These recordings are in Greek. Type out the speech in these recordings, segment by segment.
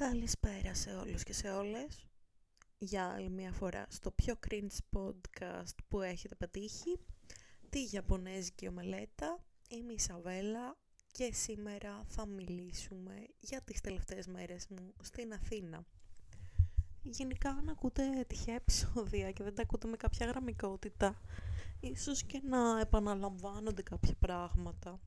Καλησπέρα σε όλους και σε όλες. Για άλλη μια φορά στο πιο cringe podcast που έχετε πετύχει. Τη Ιαπωνέζικη Ομελέτα. Είμαι η Ισαβέλα και σήμερα θα μιλήσουμε για τις τελευταίες μέρες μου στην Αθήνα. Γενικά αν ακούτε τυχαία επεισόδια και δεν τα ακούτε με κάποια γραμμικότητα ίσως και να επαναλαμβάνονται κάποια πράγματα.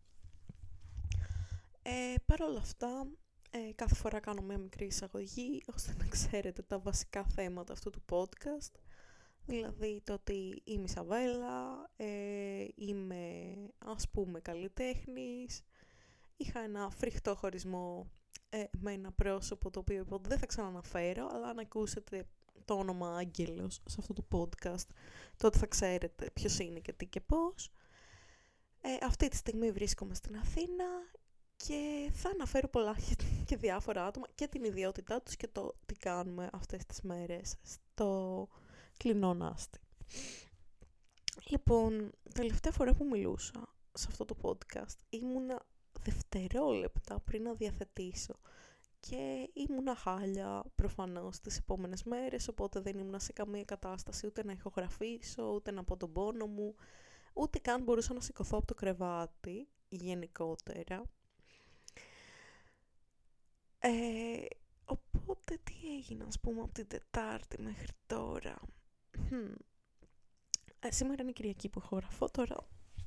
Ε, Παρ' όλα αυτά ε, κάθε φορά κάνω μια μικρή εισαγωγή ώστε να ξέρετε τα βασικά θέματα αυτού του podcast. Δηλαδή το ότι είμαι Σαβέλα, ε, είμαι ας πούμε καλλιτέχνης, είχα ένα φρικτό χωρισμό ε, με ένα πρόσωπο το οποίο δεν θα ξαναναφέρω, αλλά αν ακούσετε το όνομα Άγγελος σε αυτό το podcast, τότε θα ξέρετε ποιος είναι και τι και πώς. Ε, αυτή τη στιγμή βρίσκομαι στην Αθήνα και θα αναφέρω πολλά και διάφορα άτομα και την ιδιότητά τους και το τι κάνουμε αυτές τις μέρες στο κλεινό Νάστη. Λοιπόν, τελευταία φορά που μιλούσα σε αυτό το podcast ήμουνα δευτερόλεπτα πριν να διαθετήσω και ήμουνα χάλια προφανώς τις επόμενες μέρες οπότε δεν ήμουνα σε καμία κατάσταση ούτε να ηχογραφήσω ούτε να πω τον πόνο μου ούτε καν μπορούσα να σηκωθώ από το κρεβάτι γενικότερα ε, οπότε τι έγινε, ας πούμε, από την Τετάρτη μέχρι τώρα. Ε, σήμερα είναι η Κυριακή που έχω γραφώ τώρα.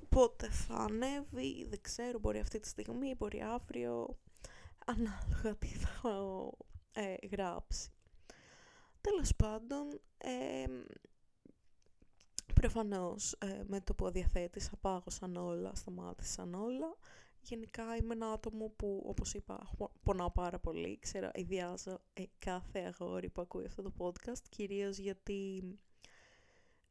Πότε θα ανέβει, δεν ξέρω, μπορεί αυτή τη στιγμή, μπορεί αύριο, ανάλογα τι θα ε, γράψει. Τέλος πάντων, ε, προφανώς ε, με το που διαθέτησα πάγωσαν όλα, σταμάτησαν όλα Γενικά είμαι ένα άτομο που, όπως είπα, πονάω πάρα πολύ. Ξέρω, ιδιάζω ε, κάθε αγόρι που ακούει αυτό το podcast, κυρίως γιατί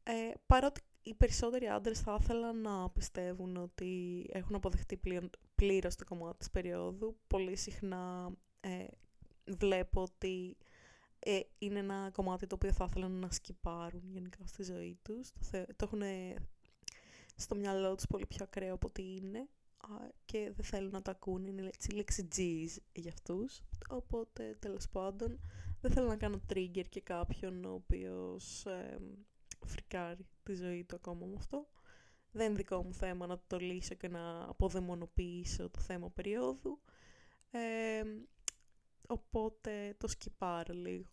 ε, παρότι οι περισσότεροι άντρες θα ήθελαν να πιστεύουν ότι έχουν αποδεχτεί πλήρω πλήρως το κομμάτι της περίοδου, πολύ συχνά ε, βλέπω ότι ε, είναι ένα κομμάτι το οποίο θα ήθελαν να σκυπάρουν γενικά στη ζωή τους. Το, το έχουν στο μυαλό τους πολύ πιο ακραίο από ό,τι είναι και δεν θέλουν να τα ακούνε, είναι έτσι λέξη G's για αυτούς. Οπότε, τέλος πάντων, δεν θέλω να κάνω trigger και κάποιον ο οποίος ε, φρικάρει τη ζωή του ακόμα με αυτό. Δεν είναι δικό μου θέμα να το λύσω και να αποδαιμονοποιήσω το θέμα περίοδου. Ε, οπότε το σκυπάρω λίγο.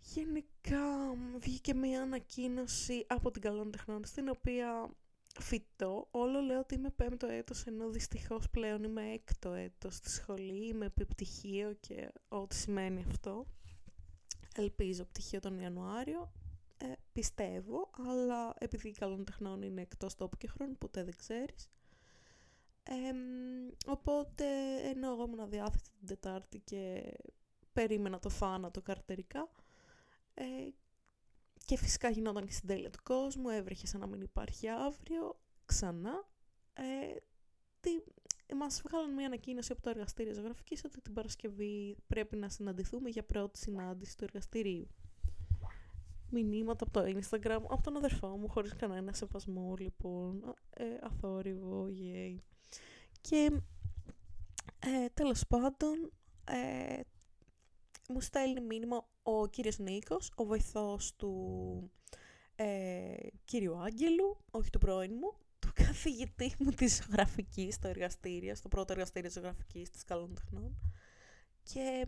Γενικά βγήκε μια ανακοίνωση από την Καλών Τεχνών στην οποία φυτό, όλο λέω ότι είμαι πέμπτο έτος, ενώ δυστυχώς πλέον είμαι έκτο έτος στη σχολή, είμαι επιπτυχίο και ό,τι σημαίνει αυτό. Ελπίζω πτυχίο τον Ιανουάριο, ε, πιστεύω, αλλά επειδή καλών τεχνών είναι εκτός τόπου και χρόνου, ποτέ δεν ξέρεις. οπότε, ενώ εγώ ήμουν αδιάθετη την Τετάρτη και περίμενα το θάνατο καρτερικά, ε, και φυσικά γινόταν και στην τέλεια του κόσμου, έβρεχε σαν να μην υπάρχει αύριο, ξανά. Ε, τι, μας βγάλαν μια ανακοίνωση από το εργαστήριο ζωγραφικής ότι την Παρασκευή πρέπει να συναντηθούμε για πρώτη συνάντηση του εργαστηρίου. Μηνύματα από το Instagram, από τον αδερφό μου, χωρίς κανένα σεβασμό, λοιπόν, ε, αθόρυβο, γέι. Και ε, τέλος πάντων, ε, μου στέλνει μήνυμα ο κύριος Νίκος, ο βοηθός του ε, κύριου Άγγελου, όχι του πρώην μου, του καθηγητή μου της γραφικής στο εργαστήριο, στο πρώτο εργαστήριο της γραφικής της Καλών Τεχνών. Και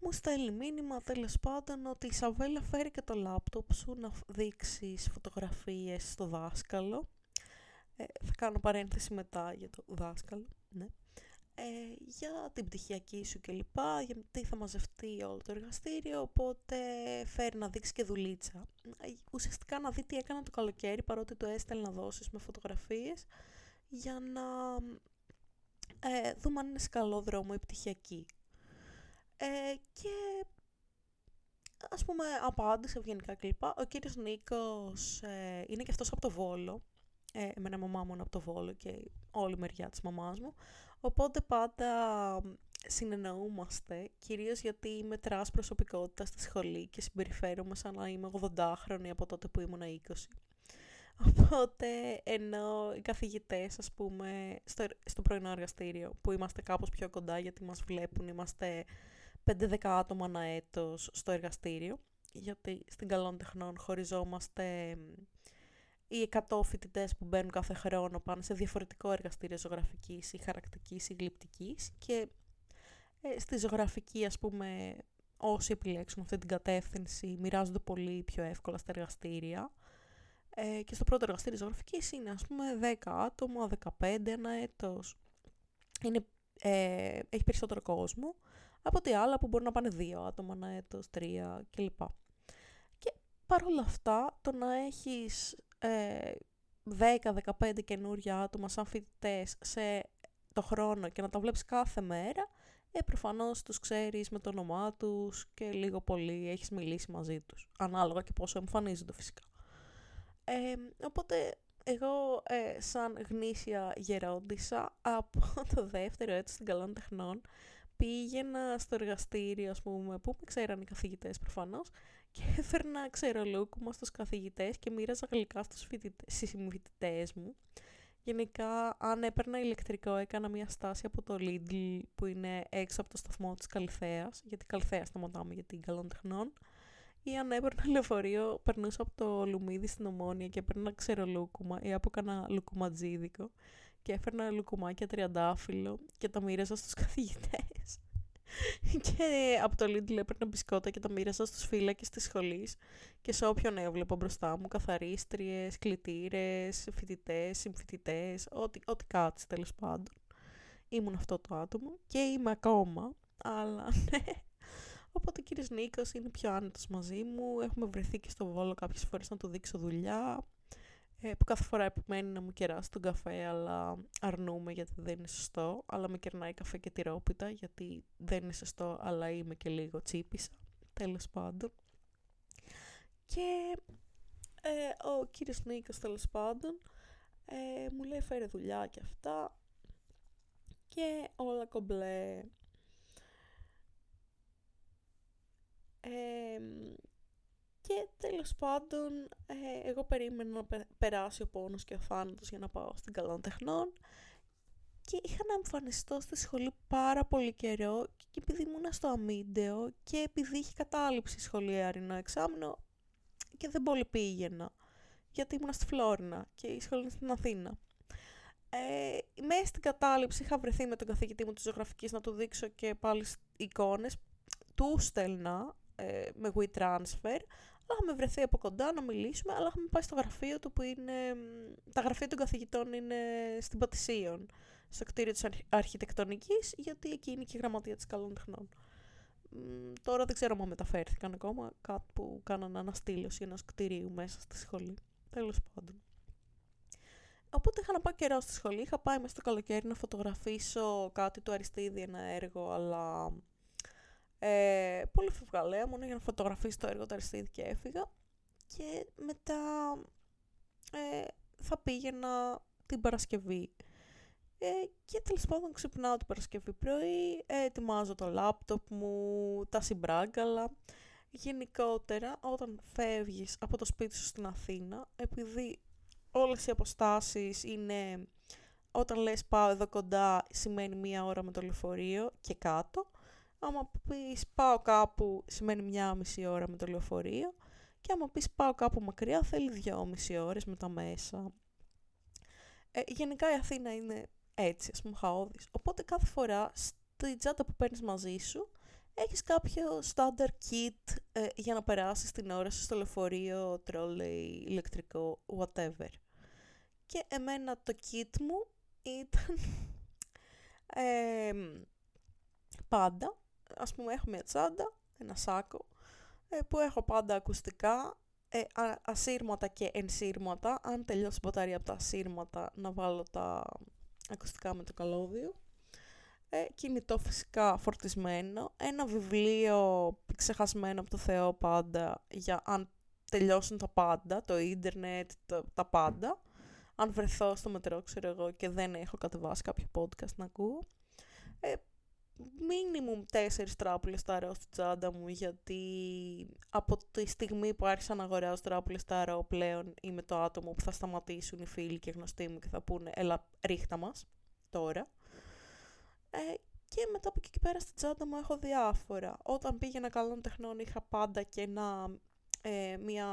μου στέλνει μήνυμα τέλος πάντων ότι η Σαβέλα φέρει και το λάπτοπ σου να δείξεις φωτογραφίες στο δάσκαλο. Ε, θα κάνω παρένθεση μετά για το δάσκαλο, ναι ε, για την πτυχιακή σου κλπ. Γιατί θα μαζευτεί όλο το εργαστήριο, οπότε φέρει να δείξει και δουλίτσα. Ουσιαστικά να δει τι έκανα το καλοκαίρι, παρότι το έστελνε να δώσεις με φωτογραφίες, για να ε, δούμε αν είναι σε καλό δρόμο η πτυχιακή. Ε, και ας πούμε απάντησε ευγενικά κλπ. Ο κύριος Νίκος ε, είναι και αυτός από το Βόλο. Ε, εμένα μαμά μου είναι από το Βόλο και όλη η μεριά της μαμάς μου. Οπότε πάντα συνεννοούμαστε, κυρίως γιατί είμαι trash προσωπικότητας στη σχολή και συμπεριφέρομαι σαν να είμαι 80χρονη από τότε που ήμουν 20. Οπότε, ενώ οι καθηγητές, ας πούμε, στο, στο πρωινό εργαστήριο, που είμαστε κάπως πιο κοντά γιατί μας βλέπουν, είμαστε 5-10 άτομα ένα έτος στο εργαστήριο, γιατί στην καλών τεχνών χωριζόμαστε οι 100 φοιτητές που μπαίνουν κάθε χρόνο πάνε σε διαφορετικό εργαστήριο ζωγραφικής ή χαρακτικής ή γλυπτικής και ε, στη ζωγραφική, ας πούμε, όσοι επιλέξουν αυτή την κατεύθυνση μοιράζονται πολύ πιο εύκολα στα εργαστήρια. Ε, και στο πρώτο εργαστήριο ζωγραφικής είναι, ας πούμε, 10 άτομα, 15 ένα έτος. Είναι, ε, έχει περισσότερο κόσμο από ό,τι άλλα που μπορεί να πάνε 2 άτομα ένα έτος, 3 κλπ. Και παρόλα αυτά, το να έχεις ε, 10-15 καινούργια άτομα σαν φοιτητές σε το χρόνο και να τα βλέπεις κάθε μέρα, ε, προφανώς τους ξέρεις με το όνομά τους και λίγο πολύ έχεις μιλήσει μαζί τους. Ανάλογα και πόσο εμφανίζονται φυσικά. Ε, οπότε εγώ ε, σαν γνήσια γερόντισα από το δεύτερο έτος στην Καλών Τεχνών πήγαινα στο εργαστήριο, ας πούμε, που με ξέραν οι καθηγητές προφανώς και έφερνα ξερολούκουμα στους καθηγητές και μοίραζα γλυκά στους φοιτητές, μου. Γενικά, αν έπαιρνα ηλεκτρικό, έκανα μια στάση από το Lidl που είναι έξω από το σταθμό της Καλυθέας, γιατί Καλυθέας σταματάμε για την καλών τεχνών. Ή αν έπαιρνα λεωφορείο, περνούσα από το Λουμίδι στην Ομόνια και έπαιρνα ξερολούκουμα ή από κανένα λουκουματζίδικο και έφερνα λουκουμάκια τριαντάφυλλο και τα μοίραζα στους καθηγητές. και από το Lidl έπαιρνα μπισκότα και τα μοίραζα στους φύλακες της σχολής και σε όποιον έβλεπα μπροστά μου, καθαρίστριες, κλητήρες, φοιτητές, συμφοιτητές, ό,τι, ό,τι κάτσει τέλος πάντων. Ήμουν αυτό το άτομο και είμαι ακόμα, αλλά ναι. Οπότε ο κύριος Νίκος είναι πιο άνετος μαζί μου, έχουμε βρεθεί και στο Βόλο κάποιες φορές να του δείξω δουλειά, ε, που κάθε φορά επιμένει να μου κεράσει τον καφέ, αλλά αρνούμε γιατί δεν είναι σωστό. Αλλά με κερνάει καφέ και τυρόπιτα, γιατί δεν είναι σωστό, αλλά είμαι και λίγο τσίπισα. Τέλος πάντων. Και ε, ο κύριος Νίκος, τέλος πάντων, ε, μου λέει φέρε δουλειά και αυτά. Και όλα κομπλέ. Ε, και τέλος πάντων, ε, εγώ περίμενα να περάσει ο πόνος και ο θάνατος για να πάω στην καλών τεχνών και είχα να εμφανιστώ στη σχολή πάρα πολύ καιρό και επειδή ήμουν στο αμύντεο και επειδή είχε κατάληψη σχολιάρινο εξάμεινο και δεν πολύ πήγαινα γιατί ήμουν στη Φλόρινα και η σχολή είναι στην Αθήνα. Ε, μέσα στην κατάληψη είχα βρεθεί με τον καθηγητή μου της ζωγραφικής να του δείξω και πάλι εικόνες. Του στέλνα ε, με WeTransfer, είχαμε βρεθεί από κοντά να μιλήσουμε, αλλά είχαμε πάει στο γραφείο του που είναι... Τα γραφεία των καθηγητών είναι στην Πατησίων, στο κτίριο της αρχιτεκτονικής, γιατί εκεί είναι και η γραμματεία της καλών τεχνών. Τώρα δεν ξέρω αν μεταφέρθηκαν ακόμα, κάτι που κάνανε αναστήλωση ενός κτηρίου μέσα στη σχολή. Τέλος πάντων. Οπότε είχα να πάω καιρό στη σχολή. Είχα πάει μέσα στο καλοκαίρι να φωτογραφίσω κάτι του Αριστίδη, ένα έργο, αλλά ε, πολύ φευγαλέα μόνο για να φωτογραφίσει το έργο του Αριστίδη και έφυγα. Και μετά ε, θα πήγαινα την Παρασκευή. Ε, και τέλος πάντων ξυπνάω την Παρασκευή πρωί, ετοιμάζω το λάπτοπ μου, τα συμπράγκαλα. Γενικότερα, όταν φεύγεις από το σπίτι σου στην Αθήνα, επειδή όλες οι αποστάσεις είναι όταν λες πάω εδώ κοντά σημαίνει μία ώρα με το λεωφορείο και κάτω Άμα πεις πάω κάπου σημαίνει μια μισή ώρα με το λεωφορείο και άμα πεις πάω κάπου μακριά θέλει δυόμιση ώρες με τα μέσα. Ε, γενικά η Αθήνα είναι έτσι, ας πούμε, χαόδης. Οπότε κάθε φορά στη τσάντα που παίρνεις μαζί σου έχεις κάποιο standard kit ε, για να περάσεις την ώρα σου στο λεωφορείο, τρόλεϊ, ηλεκτρικό, whatever. Και εμένα το kit μου ήταν ε, πάντα ας πούμε έχω μια τσάντα, ένα σάκο, ε, που έχω πάντα ακουστικά, ε, ασύρματα και ενσύρματα. Αν τελειώσει η μπαταρία από τα ασύρματα, να βάλω τα ακουστικά με το καλώδιο. Ε, κινητό φυσικά φορτισμένο. Ένα βιβλίο ξεχασμένο από το Θεό πάντα, για αν τελειώσουν τα πάντα, το ίντερνετ, τα πάντα. Αν βρεθώ στο μετρό, ξέρω εγώ, και δεν έχω κατεβάσει κάποιο podcast να ακούω. Ε, μίνιμουμ τέσσερις τράπουλες ταρό στη τσάντα μου γιατί από τη στιγμή που άρχισα να αγοράζω τράπουλες ταρό πλέον είμαι το άτομο που θα σταματήσουν οι φίλοι και γνωστοί μου και θα πούνε έλα ρίχτα μας τώρα. Ε, και μετά από εκεί πέρα στη τσάντα μου έχω διάφορα. Όταν πήγαινα καλών τεχνών είχα πάντα και ένα, ε, μια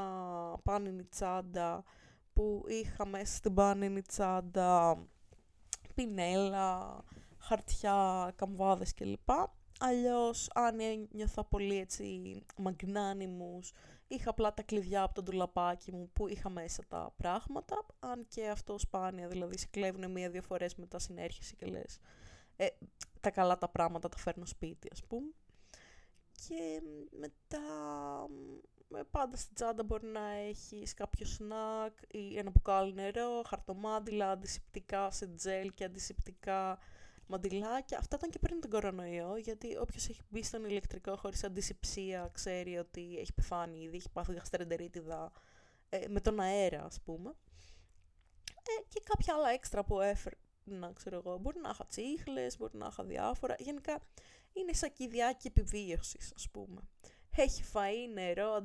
πάνινη τσάντα που είχα μέσα στην πάνινη τσάντα πινέλα, χαρτιά, καμβάδες κλπ. Αλλιώς αν ένιωθα πολύ έτσι μαγνάνιμους, είχα απλά τα κλειδιά από το ντουλαπάκι μου που είχα μέσα τα πράγματα, αν και αυτό σπάνια, δηλαδή σε κλέβουν μία-δύο φορές μετά συνέρχεσαι και λες ε, τα καλά τα πράγματα τα φέρνω σπίτι ας πούμε. Και μετά πάντα στην τσάντα μπορεί να έχεις κάποιο σνακ ή ένα μπουκάλι νερό, χαρτομάντιλα, αντισηπτικά σε τζέλ και αντισηπτικά μαντιλάκια. Αυτά ήταν και πριν τον κορονοϊό, γιατί όποιος έχει μπει στον ηλεκτρικό χωρίς αντισηψία ξέρει ότι έχει πεθάνει ήδη, έχει πάθει γαστρεντερίτιδα ε, με τον αέρα ας πούμε. Ε, και κάποια άλλα έξτρα που έφερνα, ξέρω εγώ, μπορεί να είχα τσίχλες, μπορεί να είχα διάφορα. Γενικά είναι σακιδιάκι επιβίωσης, ας πούμε. Έχει φαΐ, νερό,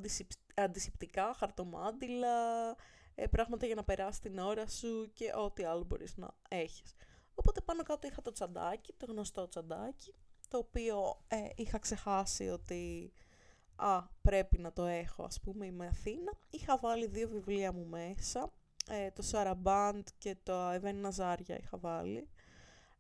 αντισηπτικά, χαρτομάντιλα, ε, πράγματα για να περάσεις την ώρα σου και ό,τι άλλο μπορείς να έχεις. Οπότε πάνω κάτω είχα το τσαντάκι, το γνωστό τσαντάκι, το οποίο ε, είχα ξεχάσει ότι α, πρέπει να το έχω, ας πούμε, είμαι Αθήνα. Είχα βάλει δύο βιβλία μου μέσα, ε, το Σαραμπάντ και το Εβέν Ναζάρια είχα βάλει.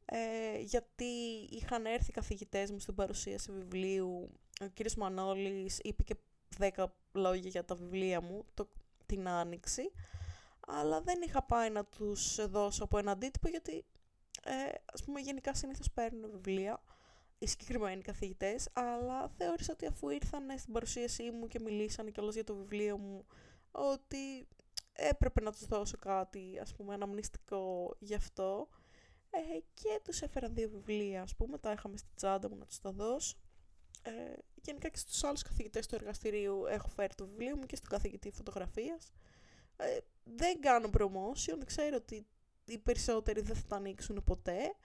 Ε, γιατί είχαν έρθει οι καθηγητές μου στην παρουσίαση βιβλίου ο κύριος Μανώλης είπε και 10 λόγια για τα βιβλία μου το, την Άνοιξη, αλλά δεν είχα πάει να τους δώσω από ένα αντίτυπο γιατί ε, ας πούμε γενικά συνήθως παίρνουν βιβλία οι συγκεκριμένοι καθηγητές, αλλά θεώρησα ότι αφού ήρθαν στην παρουσίασή μου και μιλήσανε κιόλας για το βιβλίο μου, ότι έπρεπε να τους δώσω κάτι, ας πούμε, αναμνηστικό γι' αυτό. Ε, και τους έφεραν δύο βιβλία, ας πούμε, τα είχαμε στη τσάντα μου να τους τα δώσω. Ε, γενικά και στους άλλους καθηγητές του εργαστηρίου έχω φέρει το βιβλίο μου και στον καθηγητή φωτογραφίας. Ε, δεν κάνω promotion, ξέρω ότι οι περισσότεροι δεν θα τα ανοίξουν ποτέ,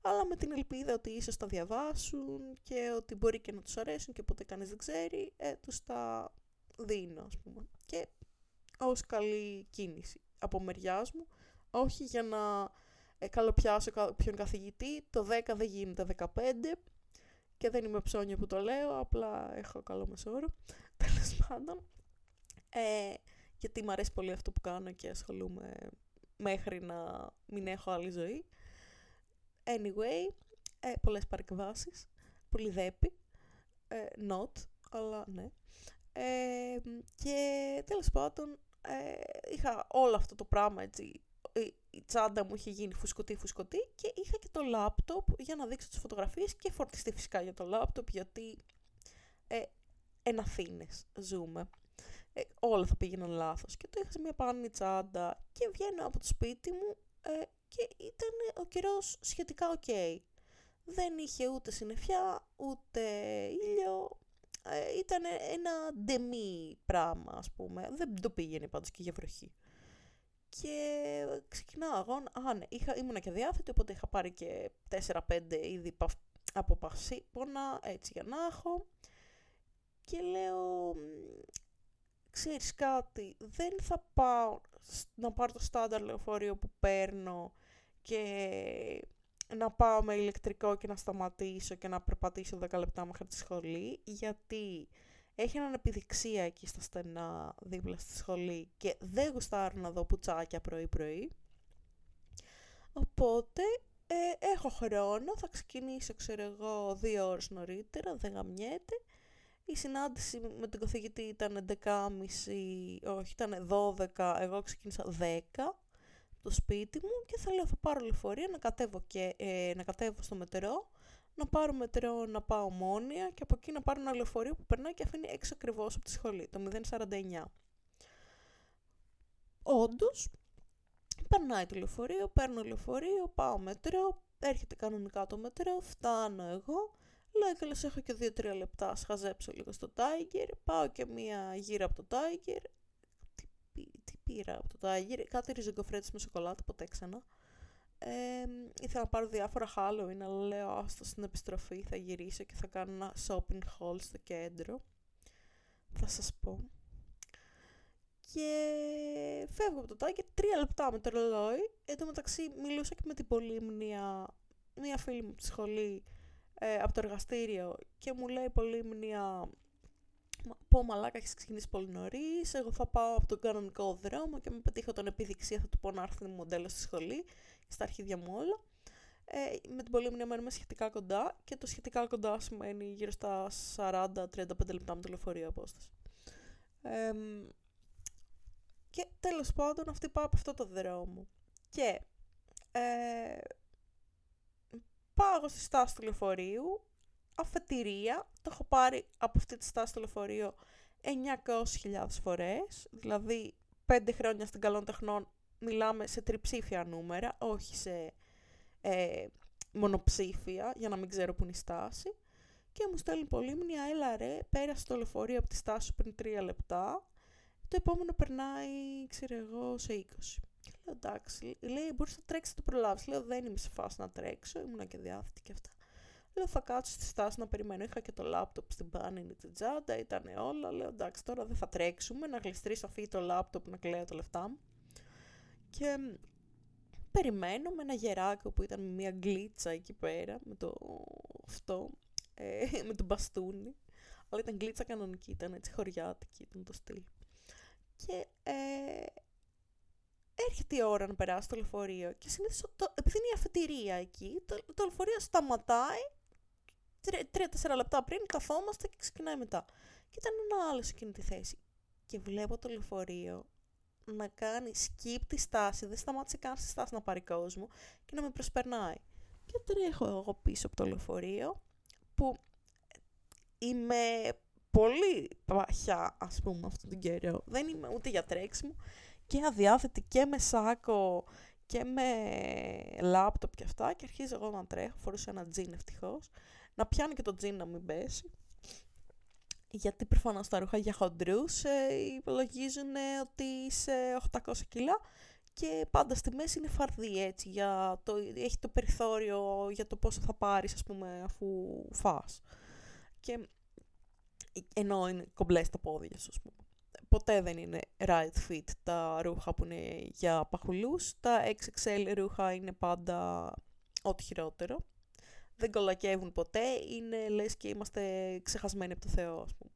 αλλά με την ελπίδα ότι ίσως τα διαβάσουν και ότι μπορεί και να τους αρέσουν και ποτέ κανείς δεν ξέρει, ε, τους τα δίνω, ας πούμε. Και ως καλή κίνηση από μεριάς μου, όχι για να ε, καλοπιάσω κάποιον καθηγητή, το 10 δεν γίνεται 15, και δεν είμαι ψώνιο που το λέω, απλά έχω καλό μεσόωρο. Τέλος πάντων. Ε, γιατί μου αρέσει πολύ αυτό που κάνω και ασχολούμαι μέχρι να μην έχω άλλη ζωή. Anyway, ε, πολλές παρεκβάσεις, πολύ δέπη, ε, not, αλλά ναι. Ε, και τέλος πάντων, ε, είχα όλο αυτό το πράγμα έτσι η τσάντα μου είχε γίνει φουσκωτή φουσκωτή και είχα και το λάπτοπ για να δείξω τις φωτογραφίες και φορτιστεί φυσικά για το λάπτοπ γιατί ε, εν Αθήνες ζούμε. Ε, όλα θα πήγαιναν λάθος και το είχα σε μια πάνη τσάντα και βγαίνω από το σπίτι μου ε, και ήταν ο καιρός σχετικά ok. Δεν είχε ούτε συννεφιά, ούτε ήλιο, ε, ήταν ένα ντεμή πράγμα ας πούμε. Δεν το πήγαινε πάντως και για βροχή. Και ξεκινάω αγώνα. Α, ναι, είχα, ήμουνα και διάθετη, οπότε είχα πάρει και 4-5 είδη από πασίπονα, έτσι για να έχω. Και λέω, ξέρεις κάτι, δεν θα πάω να πάρω το στάνταρ λεωφορείο που παίρνω και να πάω με ηλεκτρικό και να σταματήσω και να περπατήσω 10 λεπτά μέχρι τη σχολή, γιατί έχει έναν επιδειξία εκεί στα στενά δίπλα στη σχολή και δεν γουστάρω να δω πουτσάκια πρωί-πρωί. Οπότε ε, έχω χρόνο, θα ξεκινήσω ξέρω εγώ δύο ώρες νωρίτερα, δεν γαμιέται. Η συνάντηση με τον καθηγητή ήταν 11.30, όχι ήταν 12, εγώ ξεκίνησα 10 το σπίτι μου και θα λέω θα πάρω λεωφορεία να κατέβω, και, ε, να κατέβω στο μετερό να πάρω μετρό να πάω μόνια και από εκεί να πάρω ένα λεωφορείο που περνάει και αφήνει έξω ακριβώς από τη σχολή, το 049. Όντως, περνάει το λεωφορείο, παίρνω λεωφορείο, πάω μετρό, έρχεται κανονικά το μετρό, φτάνω εγώ, λέω και λες έχω και 2-3 λεπτά, σχαζέψω λίγο στο Tiger, πάω και μία γύρα από το Tiger, τι, τι πήρα από το Tiger, κάτι ριζογκοφρέτες με σοκολάτα, ποτέ ξανά. Ε, ήθελα να πάρω διάφορα Halloween, αλλά λέω άστο στην επιστροφή θα γυρίσω και θα κάνω ένα shopping haul στο κέντρο. Θα σας πω. Και φεύγω από το τάκι, τρία λεπτά με το ρολόι. Εν τω μεταξύ μιλούσα και με την Πολύμνια, μία φίλη μου από τη σχολή, ε, από το εργαστήριο και μου λέει Πολύμνια, πω μαλάκα έχεις ξεκινήσει πολύ νωρίς. Εγώ θα πάω από τον κανονικό δρόμο και με πετύχω τον επιδειξία θα του πω να έρθει μοντέλος στη σχολή, στα αρχίδια μου όλα. Ε, με την Πολύμνια μένουμε σχετικά κοντά και το σχετικά κοντά σημαίνει γύρω στα 40-35 λεπτά με το λεωφορείο απόσταση. Ε, και τέλος πάντων αυτή πάω από αυτό το δρόμο. Και ε, πάω στη στάση του λεωφορείου, αφετηρία, το έχω πάρει από αυτή τη στάση του λεωφορείου 900.000 φορές, δηλαδή 5 χρόνια στην καλών τεχνών μιλάμε σε τριψήφια νούμερα, όχι σε ε, μονοψήφια, για να μην ξέρω που είναι η στάση. Και μου στέλνει πολύ μνήμα, έλα ρε, πέρασε το λεωφορείο από τη στάση σου πριν 3 λεπτά, το επόμενο περνάει, ξέρω εγώ, σε 20. Και λέω εντάξει, λέει μπορείς να τρέξεις το προλάβεις. Λέω δεν είμαι σε φάση να τρέξω, ήμουν και διάθετη και αυτά. Λέω θα κάτσω στη στάση να περιμένω. Είχα και το λάπτοπ στην πάνινη την τσάντα, ήταν όλα. Λέω εντάξει, τώρα δεν θα τρέξουμε, να γλιστρήσω αφή το λάπτοπ να κλαίω τα λεφτά μου. Και περιμένω με ένα γεράκι που ήταν μια γκλίτσα εκεί πέρα, με το αυτό, ε, με τον μπαστούνι. Αλλά ήταν γκλίτσα κανονική, ήταν έτσι χωριάτικη, ήταν το στυλ. Και ε, έρχεται η ώρα να περάσει το λεωφορείο και συνήθως, επειδή είναι η αφετηρία εκεί, το, το λεωφορείο σταματάει τρία-τέσσερα λεπτά πριν, καθόμαστε και ξεκινάει μετά. Και ήταν ένα άλλο σε εκείνη τη θέση. Και βλέπω το λεωφορείο να κάνει skip τη στάση, δεν σταμάτησε καν στη στάση να πάρει κόσμο και να με προσπερνάει. Και τρέχω εγώ πίσω από το λεωφορείο που είμαι πολύ παχιά, ας πούμε, αυτόν τον καιρό. Δεν είμαι ούτε για τρέξιμο και αδιάθετη και με σάκο και με λάπτοπ και αυτά και αρχίζω εγώ να τρέχω, φορούσα ένα τζιν ευτυχώς. να πιάνει και το τζιν να μην πέσει. Γιατί προφανώς τα ρούχα για χοντρούς ε, υπολογίζουν ότι είσαι 800 κιλά και πάντα στη μέση είναι φαρδί έτσι, για το, έχει το περιθώριο για το πόσο θα πάρεις ας πούμε αφού φας. Και ενώ είναι κομπλές στα πόδια σου, πούμε. Ποτέ δεν είναι right fit τα ρούχα που είναι για παχουλούς. Τα XXL ρούχα είναι πάντα ό,τι χειρότερο. Δεν κολακεύουν ποτέ, είναι λες και είμαστε ξεχασμένοι από το Θεό, ας πούμε.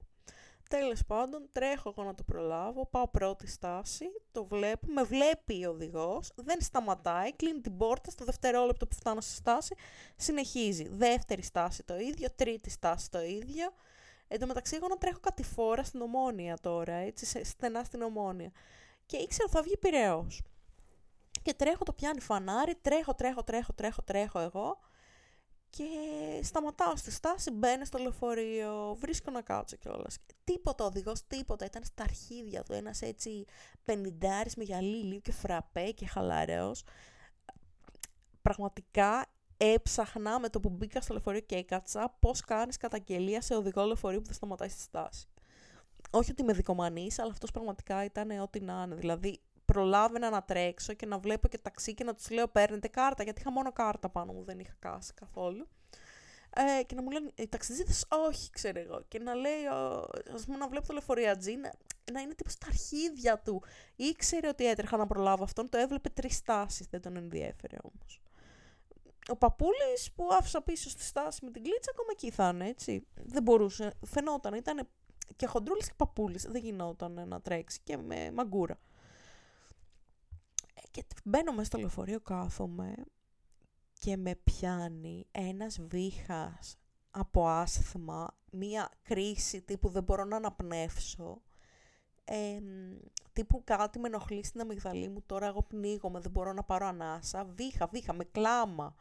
Τέλος πάντων, τρέχω εγώ να το προλάβω, πάω πρώτη στάση, το βλέπω, με βλέπει ο οδηγός, δεν σταματάει, κλείνει την πόρτα, στο δευτερόλεπτο που φτάνω στη στάση, συνεχίζει. Δεύτερη στάση το ίδιο, τρίτη στάση το ίδιο, Εν τω μεταξύ, εγώ να τρέχω κατηφόρα στην ομόνια τώρα, έτσι, στενά στην ομόνια. Και ήξερα ότι θα βγει πυραιό. Και τρέχω, το πιάνει φανάρι, τρέχω, τρέχω, τρέχω, τρέχω, τρέχω εγώ. Και σταματάω στη στάση, μπαίνω στο λεωφορείο, βρίσκω να κάτσω κιόλας. Τίποτα οδηγός, τίποτα. Ήταν στα αρχίδια του ένας έτσι πενιντάρης με γυαλί και φραπέ και χαλαρέο. Πραγματικά έψαχνα με το που μπήκα στο λεωφορείο και έκατσα πώς κάνεις καταγγελία σε οδηγό λεωφορείο που δεν σταματάει στη στάση. Όχι ότι είμαι δικομανής, αλλά αυτός πραγματικά ήταν ό,τι να είναι. Δηλαδή, προλάβαινα να τρέξω και να βλέπω και ταξί και να τους λέω: Παίρνετε κάρτα, γιατί είχα μόνο κάρτα πάνω μου, δεν είχα κάσει καθόλου. Ε, και να μου λένε οι ταξιτζίδε, όχι, ξέρω εγώ. Και να λέει, ας πούμε, να βλέπω το λεωφορείο να, να είναι τύπο στα αρχίδια του. Ήξερε ότι έτρεχα να προλάβω αυτόν, το έβλεπε τρεις τάσεις, δεν τον ενδιέφερε όμως ο παππούλη που άφησα πίσω στη στάση με την κλίτσα, ακόμα εκεί θα είναι, έτσι. Δεν μπορούσε. Φαινόταν, ήταν και χοντρούλης και παππούλη. Δεν γινόταν να τρέξει και με μαγκούρα. Ε, και μπαίνω μέσα στο λεωφορείο, κάθομαι και με πιάνει ένας βήχας από άσθημα, μία κρίση τύπου δεν μπορώ να αναπνεύσω ε, τύπου κάτι με ενοχλεί στην αμυγδαλή μου, τώρα εγώ πνίγομαι, δεν μπορώ να πάρω ανάσα, βήχα, βήχα, με κλάμα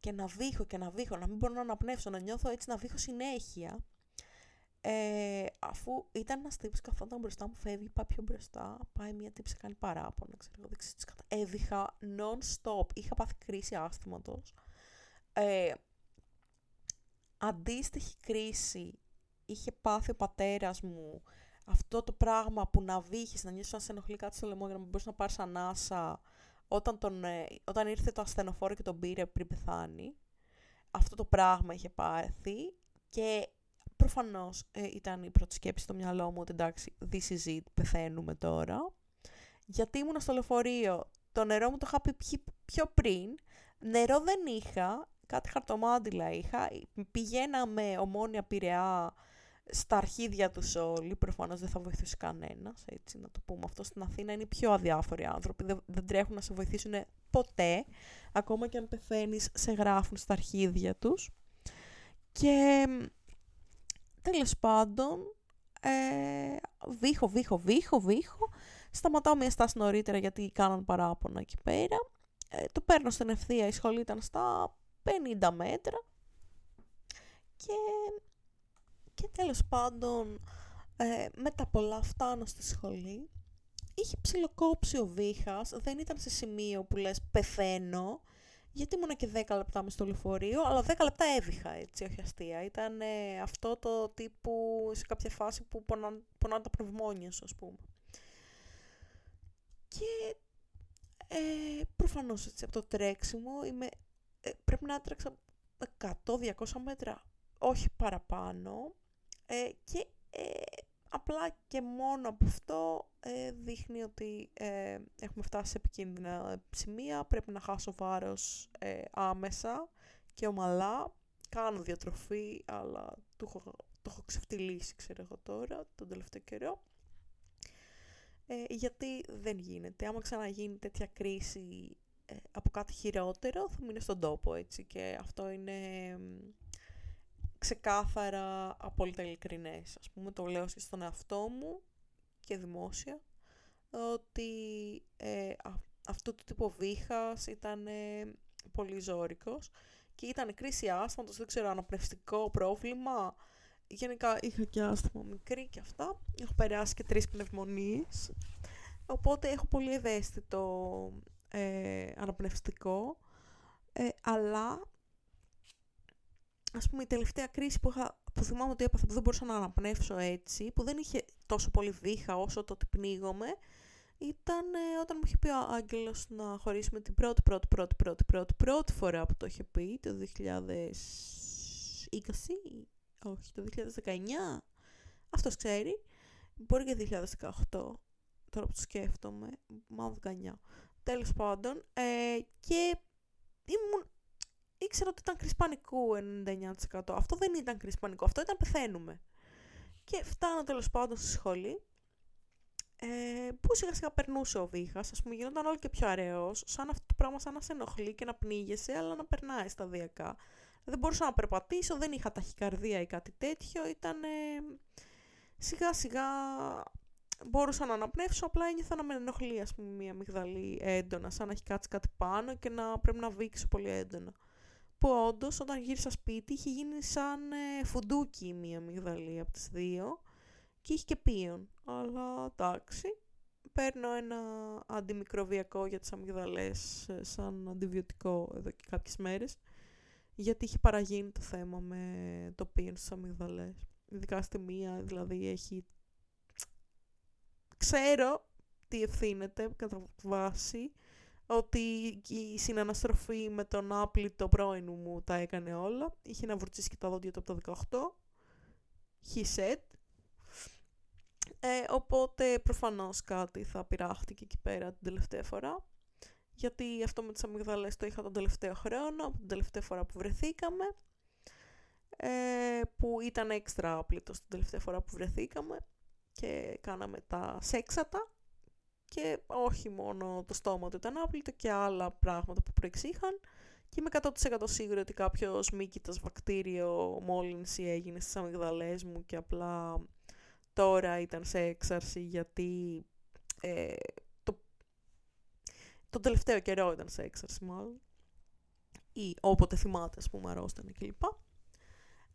και να βήχω και να βήχω, να μην μπορώ να αναπνεύσω, να νιώθω έτσι να βήχω συνέχεια. Ε, αφού ήταν ένας τύπος καθόταν μπροστά μου, φεύγει, πάει πιο μπροστά, πάει μια τύψη, κάνει παράπονα, ξέρω εγώ, δεξί κατα... Έβηχα non-stop, είχα πάθει κρίση άσθηματος. Ε, αντίστοιχη κρίση είχε πάθει ο πατέρας μου αυτό το πράγμα που να βύχεις, να νιώσεις να σε ενοχλεί κάτι στο λαιμό για να μην μπορείς να πάρεις ανάσα όταν, τον, ε, όταν ήρθε το ασθενοφόρο και τον πήρε πριν πεθάνει, αυτό το πράγμα είχε πάρθει και προφανώς ε, ήταν η πρώτη σκέψη στο μυαλό μου ότι εντάξει, this is it, πεθαίνουμε τώρα. Γιατί ήμουν στο λεωφορείο, το νερό μου το είχα πει πιο πριν, νερό δεν είχα, κάτι χαρτομάτιλα είχα, πηγαίναμε ομόνια πειραιά στα αρχίδια τους όλοι, προφανώς δεν θα βοηθήσει κανένας, έτσι να το πούμε αυτό. Στην Αθήνα είναι οι πιο αδιάφοροι άνθρωποι, δεν, δεν τρέχουν να σε βοηθήσουν ποτέ, ακόμα και αν πεθαίνεις σε γράφουν στα αρχίδια τους. Και τέλος πάντων, ε, βήχω, βήχω, βήχω, βήχω, σταματάω μια στάση νωρίτερα γιατί κάναν παράπονα εκεί πέρα, ε, το παίρνω στην ευθεία, η σχολή ήταν στα 50 μέτρα και και τέλος πάντων, ε, με τα πολλά φτάνω στη σχολή. Είχε ψιλοκόψει ο βήχας, δεν ήταν σε σημείο που λες πεθαίνω, γιατί ήμουν και 10 λεπτά μες στο λεωφορείο, αλλά 10 λεπτά έβηχα, έτσι, όχι αστεία. Ήταν ε, αυτό το τύπου σε κάποια φάση που πονάνε, πονάνε τα πνευμόνια σου, ας πούμε. Και ε, προφανώς έτσι, από το τρέξιμο είμαι, ε, πρέπει να έτρεξα 100-200 μέτρα, όχι παραπάνω. Ε, και ε, απλά και μόνο από αυτό ε, δείχνει ότι έχουμε φτάσει σε επικίνδυνα σημεία, πρέπει να χάσω βάρος άμεσα και ομαλά. Κάνω διατροφή, αλλά το έχω, το έχω ξεφτυλίσει, ξέρω εγώ τώρα, τον τελευταίο καιρό. γιατί δεν γίνεται. Άμα ξαναγίνει τέτοια κρίση από κάτι χειρότερο, θα μείνω στον τόπο, έτσι. Και αυτό είναι ξεκάθαρα απόλυτα ειλικρινές. Ας πούμε, το λέω και στον εαυτό μου και δημόσια, ότι ε, αυτό το τύπο βήχας ήταν ε, πολύ ζώρικος και ήταν κρίση άσθματος, δεν ξέρω, αναπνευστικό πρόβλημα. Γενικά είχα και άσθημα μικρή και αυτά. Έχω περάσει και τρεις πνευμονίες. Οπότε έχω πολύ ευαίσθητο ε, αναπνευστικό. Ε, αλλά ας πούμε η τελευταία κρίση που, είχα, που θυμάμαι ότι έπαθα που δεν μπορούσα να αναπνεύσω έτσι, που δεν είχε τόσο πολύ βήχα όσο το ότι πνίγομαι, ήταν ε, όταν μου είχε πει ο Άγγελος να χωρίσουμε την πρώτη, πρώτη, πρώτη, πρώτη, πρώτη, πρώτη φορά που το είχε πει, το 2020, όχι, το 2019, αυτός ξέρει, μπορεί και 2018, τώρα που το σκέφτομαι, μάλλον 19. Τέλος πάντων, ε, και ήμουν ήξερα ότι ήταν κρίση πανικού 99%. Αυτό δεν ήταν κρίση πανικού, αυτό ήταν πεθαίνουμε. Και φτάνω τέλος πάντων στη σχολή, ε, που σιγά σιγά περνούσε ο βήχας, ας πούμε, γινόταν όλο και πιο αραιός, σαν αυτό το πράγμα σαν να σε ενοχλεί και να πνίγεσαι, αλλά να περνάει σταδιακά. Δεν μπορούσα να περπατήσω, δεν είχα ταχυκαρδία ή κάτι τέτοιο, ήταν ε, σιγά σιγά μπορούσα να αναπνεύσω, απλά ένιωθα να με ενοχλεί, ας πούμε, μία μυγδαλή έντονα, σαν να έχει κάτσει κάτι πάνω και να πρέπει να βήξω πολύ έντονα που όντως όταν γύρισα σπίτι είχε γίνει σαν ε, φουντούκι μία αμυγδαλή από τις δύο και είχε και πίον. Αλλά εντάξει, παίρνω ένα αντιμικροβιακό για τις αμυγδαλές ε, σαν αντιβιωτικό εδώ και κάποιες μέρες γιατί είχε παραγίνει το θέμα με το πίον στις αμυγδαλές. Ειδικά στη μία, δηλαδή έχει... Ξέρω τι ευθύνεται κατά βάση ότι η συναναστροφή με τον άπλητο πρώην μου τα έκανε όλα. Είχε να βουρτσίσει και τα δόντια του από το 18. He said. Ε, οπότε προφανώς κάτι θα πειράχτηκε εκεί πέρα την τελευταία φορά. Γιατί αυτό με τις αμυγδαλές το είχα τον τελευταίο χρόνο, από την τελευταία φορά που βρεθήκαμε. Ε, που ήταν έξτρα άπλητος την τελευταία φορά που βρεθήκαμε και κάναμε τα σέξατα και όχι μόνο το στόμα του ήταν άπλητο και άλλα πράγματα που προεξήχαν. Και είμαι 100% σίγουρη ότι κάποιος μήκητας βακτήριο μόλυνση έγινε στις αμυγδαλές μου και απλά τώρα ήταν σε έξαρση γιατί ε, το, το τελευταίο καιρό ήταν σε έξαρση μάλλον. Ή όποτε θυμάται ας πούμε αρρώστανε κλπ.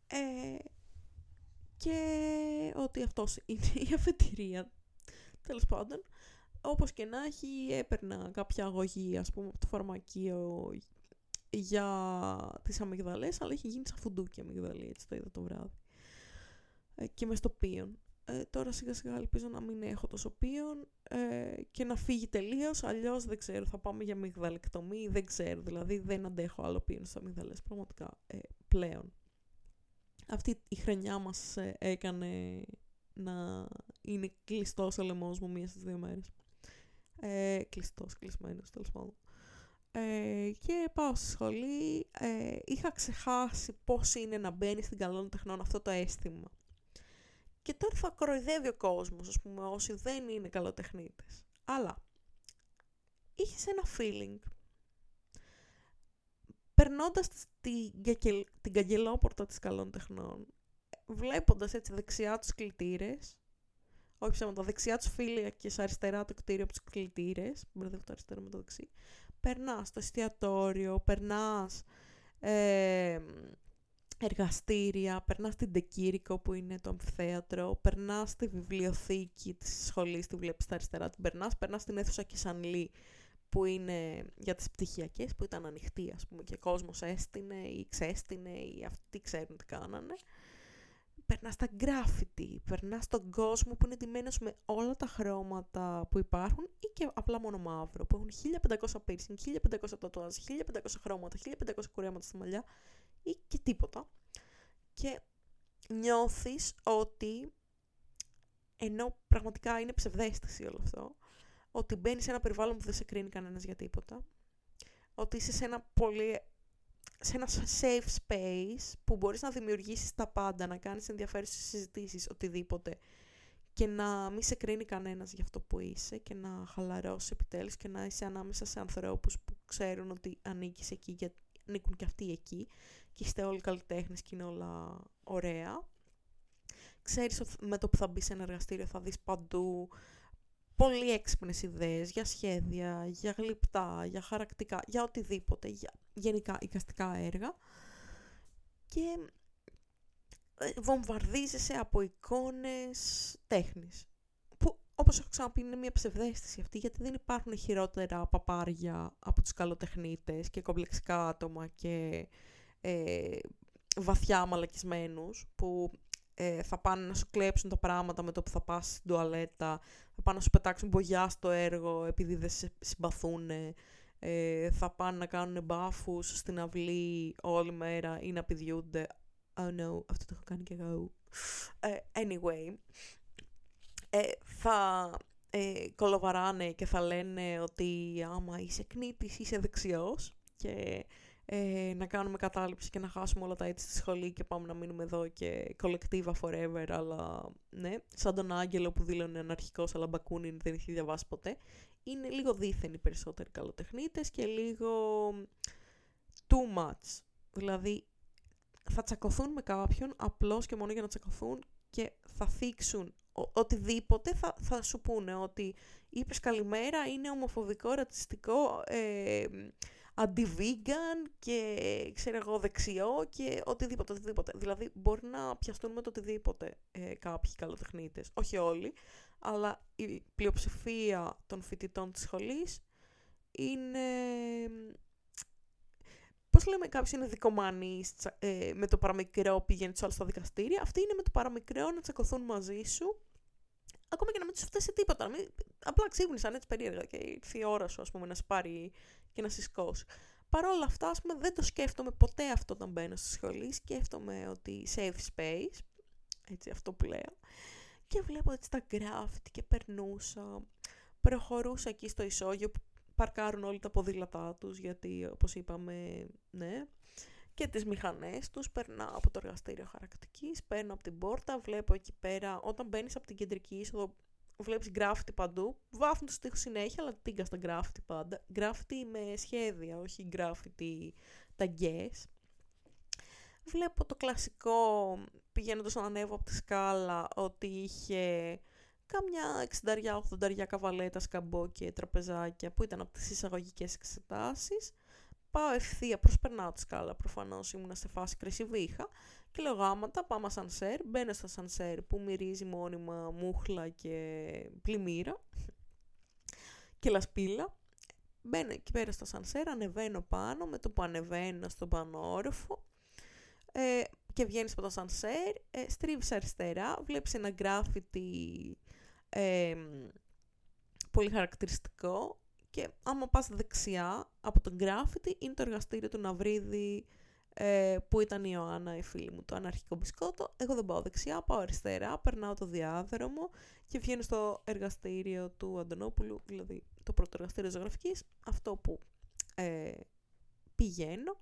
Ε, και ότι αυτός είναι η αφετηρία. Τέλος πάντων όπως και να έχει έπαιρνα κάποια αγωγή ας πούμε από το φαρμακείο για τις αμυγδαλές αλλά έχει γίνει σαν φουντούκι αμυγδαλή έτσι το είδα το βράδυ ε, και μες στο πίον ε, τώρα σιγά σιγά ελπίζω να μην έχω το σωπίον ε, και να φύγει τελείως, αλλιώς δεν ξέρω, θα πάμε για μυγδαλεκτομή, δεν ξέρω, δηλαδή δεν αντέχω άλλο πίον στα μυγδαλές, πραγματικά, ε, πλέον. Αυτή η χρονιά μας ε, έκανε να είναι κλειστός ο λαιμός μου μία στις δύο μέρες. Ε, κλειστός, κλεισμένος, τέλος πάντων. Ε, και πάω στη σχολή. Ε, είχα ξεχάσει πώς είναι να μπαίνει στην καλών τεχνών αυτό το αίσθημα. Και τώρα θα κοροϊδεύει ο κόσμος, ας πούμε, όσοι δεν είναι καλοτεχνίτες. Αλλά είχες ένα feeling. Περνώντας την, την καγκελόπορτα της καλών τεχνών, βλέποντας έτσι δεξιά τους κλητήρες, όχι ψέματα, δεξιά τους φίλια και αριστερά το κτίριο από τους κλητήρες, μπερδεύω το αριστερό με το δεξί, περνάς στο εστιατόριο, περνάς ε, εργαστήρια, περνάς στην Τεκήρικο που είναι το αμφιθέατρο, περνάς στη βιβλιοθήκη της σχολής, τη βλέπεις στα αριστερά, την περνάς, περνάς στην αίθουσα Κισανλή που είναι για τις πτυχιακές, που ήταν ανοιχτή ας πούμε και κόσμος έστεινε ή ξέστηνε ή αυτοί ξέρουν τι κάνανε περνάς τα γκράφιτι, περνάς τον κόσμο που είναι ντυμένος με όλα τα χρώματα που υπάρχουν ή και απλά μόνο μαύρο, που έχουν 1500 piercing, 1500 τατουάζ, 1500 χρώματα, 1500 κουρέματα στη μαλλιά ή και τίποτα. Και νιώθεις ότι, ενώ πραγματικά είναι ψευδέστηση όλο αυτό, ότι μπαίνεις σε ένα περιβάλλον που δεν σε κρίνει κανένας για τίποτα, ότι είσαι σε ένα πολύ σε ένα safe space που μπορείς να δημιουργήσεις τα πάντα, να κάνεις ενδιαφέρουσες συζητήσεις, οτιδήποτε και να μην σε κρίνει κανένας για αυτό που είσαι και να χαλαρώσεις επιτέλους και να είσαι ανάμεσα σε ανθρώπους που ξέρουν ότι ανήκεις εκεί γιατί ανήκουν και αυτοί εκεί και είστε όλοι καλλιτέχνες και είναι όλα ωραία. Ξέρεις ότι με το που θα μπεις σε ένα εργαστήριο θα δεις παντού πολύ έξυπνες ιδέες για σχέδια, για γλυπτά, για χαρακτικά, για οτιδήποτε, για γενικά οικαστικά έργα και ε, βομβαρδίζεσαι από εικόνες τέχνης. Που, όπως έχω ξαναπεί, είναι μια ψευδέστηση αυτή, γιατί δεν υπάρχουν χειρότερα παπάρια από τους καλοτεχνίτες και κομπλεξικά άτομα και ε, βαθιά μαλακισμένους, που ε, θα πάνε να σου κλέψουν τα πράγματα με το που θα πας στην τουαλέτα, θα πάνε να σου πετάξουν μπογιά στο έργο επειδή δεν σε συμπαθούν, ε, θα πάνε να κάνουν μπάφους στην αυλή όλη μέρα ή να πηδιούνται. Oh no, αυτό το έχω κάνει και εγώ. Ε, anyway, ε, θα ε, κολοβαράνε και θα λένε ότι άμα είσαι κνήτης είσαι δεξιός και ε, να κάνουμε κατάληψη και να χάσουμε όλα τα έτσι στη σχολή και πάμε να μείνουμε εδώ και collectiva forever, αλλά ναι, σαν τον Άγγελο που δήλωνε αναρχικός αλλά Μπακούνιν δεν έχει διαβάσει ποτέ. Είναι λίγο δίθεν οι περισσότεροι καλοτεχνίτες και λίγο too much. Δηλαδή θα τσακωθούν με κάποιον απλώς και μόνο για να τσακωθούν και θα θίξουν οτιδήποτε θα, θα σου πούνε ότι είπες καλημέρα, είναι ομοφοβικό, ρατσιστικό, ε, αντι-vegan και ξέρω εγώ δεξιό και οτιδήποτε, οτιδήποτε. Δηλαδή μπορεί να πιαστούν με το οτιδήποτε ε, κάποιοι καλοτεχνίτες. Όχι όλοι, αλλά η πλειοψηφία των φοιτητών της σχολής είναι... Πώς λέμε κάποιος είναι δικομανής ε, με το παραμικρό πηγαίνει τους άλλους στα δικαστήρια. Αυτοί είναι με το παραμικρό να τσακωθούν μαζί σου ακόμα και να μην του φτάσει τίποτα. Μην... Απλά ξύπνησαν έτσι περίεργα και ήρθε η ώρα σου, ας πούμε, να σε πάρει και να σε σηκώσει. Παρ' όλα αυτά, ας πούμε, δεν το σκέφτομαι ποτέ αυτό όταν μπαίνω στη σχολή. Σκέφτομαι ότι safe space, έτσι αυτό που λέω. Και βλέπω έτσι τα γκράφτη και περνούσα. Προχωρούσα εκεί στο ισόγειο που παρκάρουν όλοι τα ποδήλατά τους, γιατί όπως είπαμε, ναι, και τις μηχανές τους, περνάω από το εργαστήριο χαρακτικής, παίρνω από την πόρτα, βλέπω εκεί πέρα, όταν μπαίνεις από την κεντρική είσοδο, βλέπεις γκράφτη παντού, βάφουν τους στίχους συνέχεια, αλλά τίγκα στα γκράφτη πάντα. Γκράφτη με σχέδια, όχι γκράφτη ταγκές. Βλέπω το κλασικό, πηγαίνοντας να ανέβω από τη σκάλα, ότι είχε καμιά 60-80 καβαλέτα, σκαμπό και τραπεζάκια που ήταν από τις εισαγωγικές εξετάσεις πάω ευθεία, προσπερνάω τη σκάλα προφανώς, ήμουν σε φάση κρεσιβήχα και λέω γάματα, πάμε σανσέρ, μπαίνω στα σανσέρ που μυρίζει μόνιμα μούχλα και πλημμύρα και λασπίλα. Μπαίνω εκεί πέρα στα σανσέρ, ανεβαίνω πάνω, με το που ανεβαίνω στον πανόρφο ε, και και βγαίνεις από το σανσέρ, ε, στρίβεις αριστερά, βλέπεις ένα γκράφιτι ε, πολύ χαρακτηριστικό και άμα πας δεξιά από το γκράφιτι είναι το εργαστήριο του Ναυρίδη ε, που ήταν η Ιωάννα η φίλη μου, το αναρχικό μπισκότο. Εγώ δεν πάω δεξιά, πάω αριστερά, περνάω το διάδρομο και βγαίνω στο εργαστήριο του Αντωνόπουλου, δηλαδή το πρώτο εργαστήριο ζωγραφικής, αυτό που ε, πηγαίνω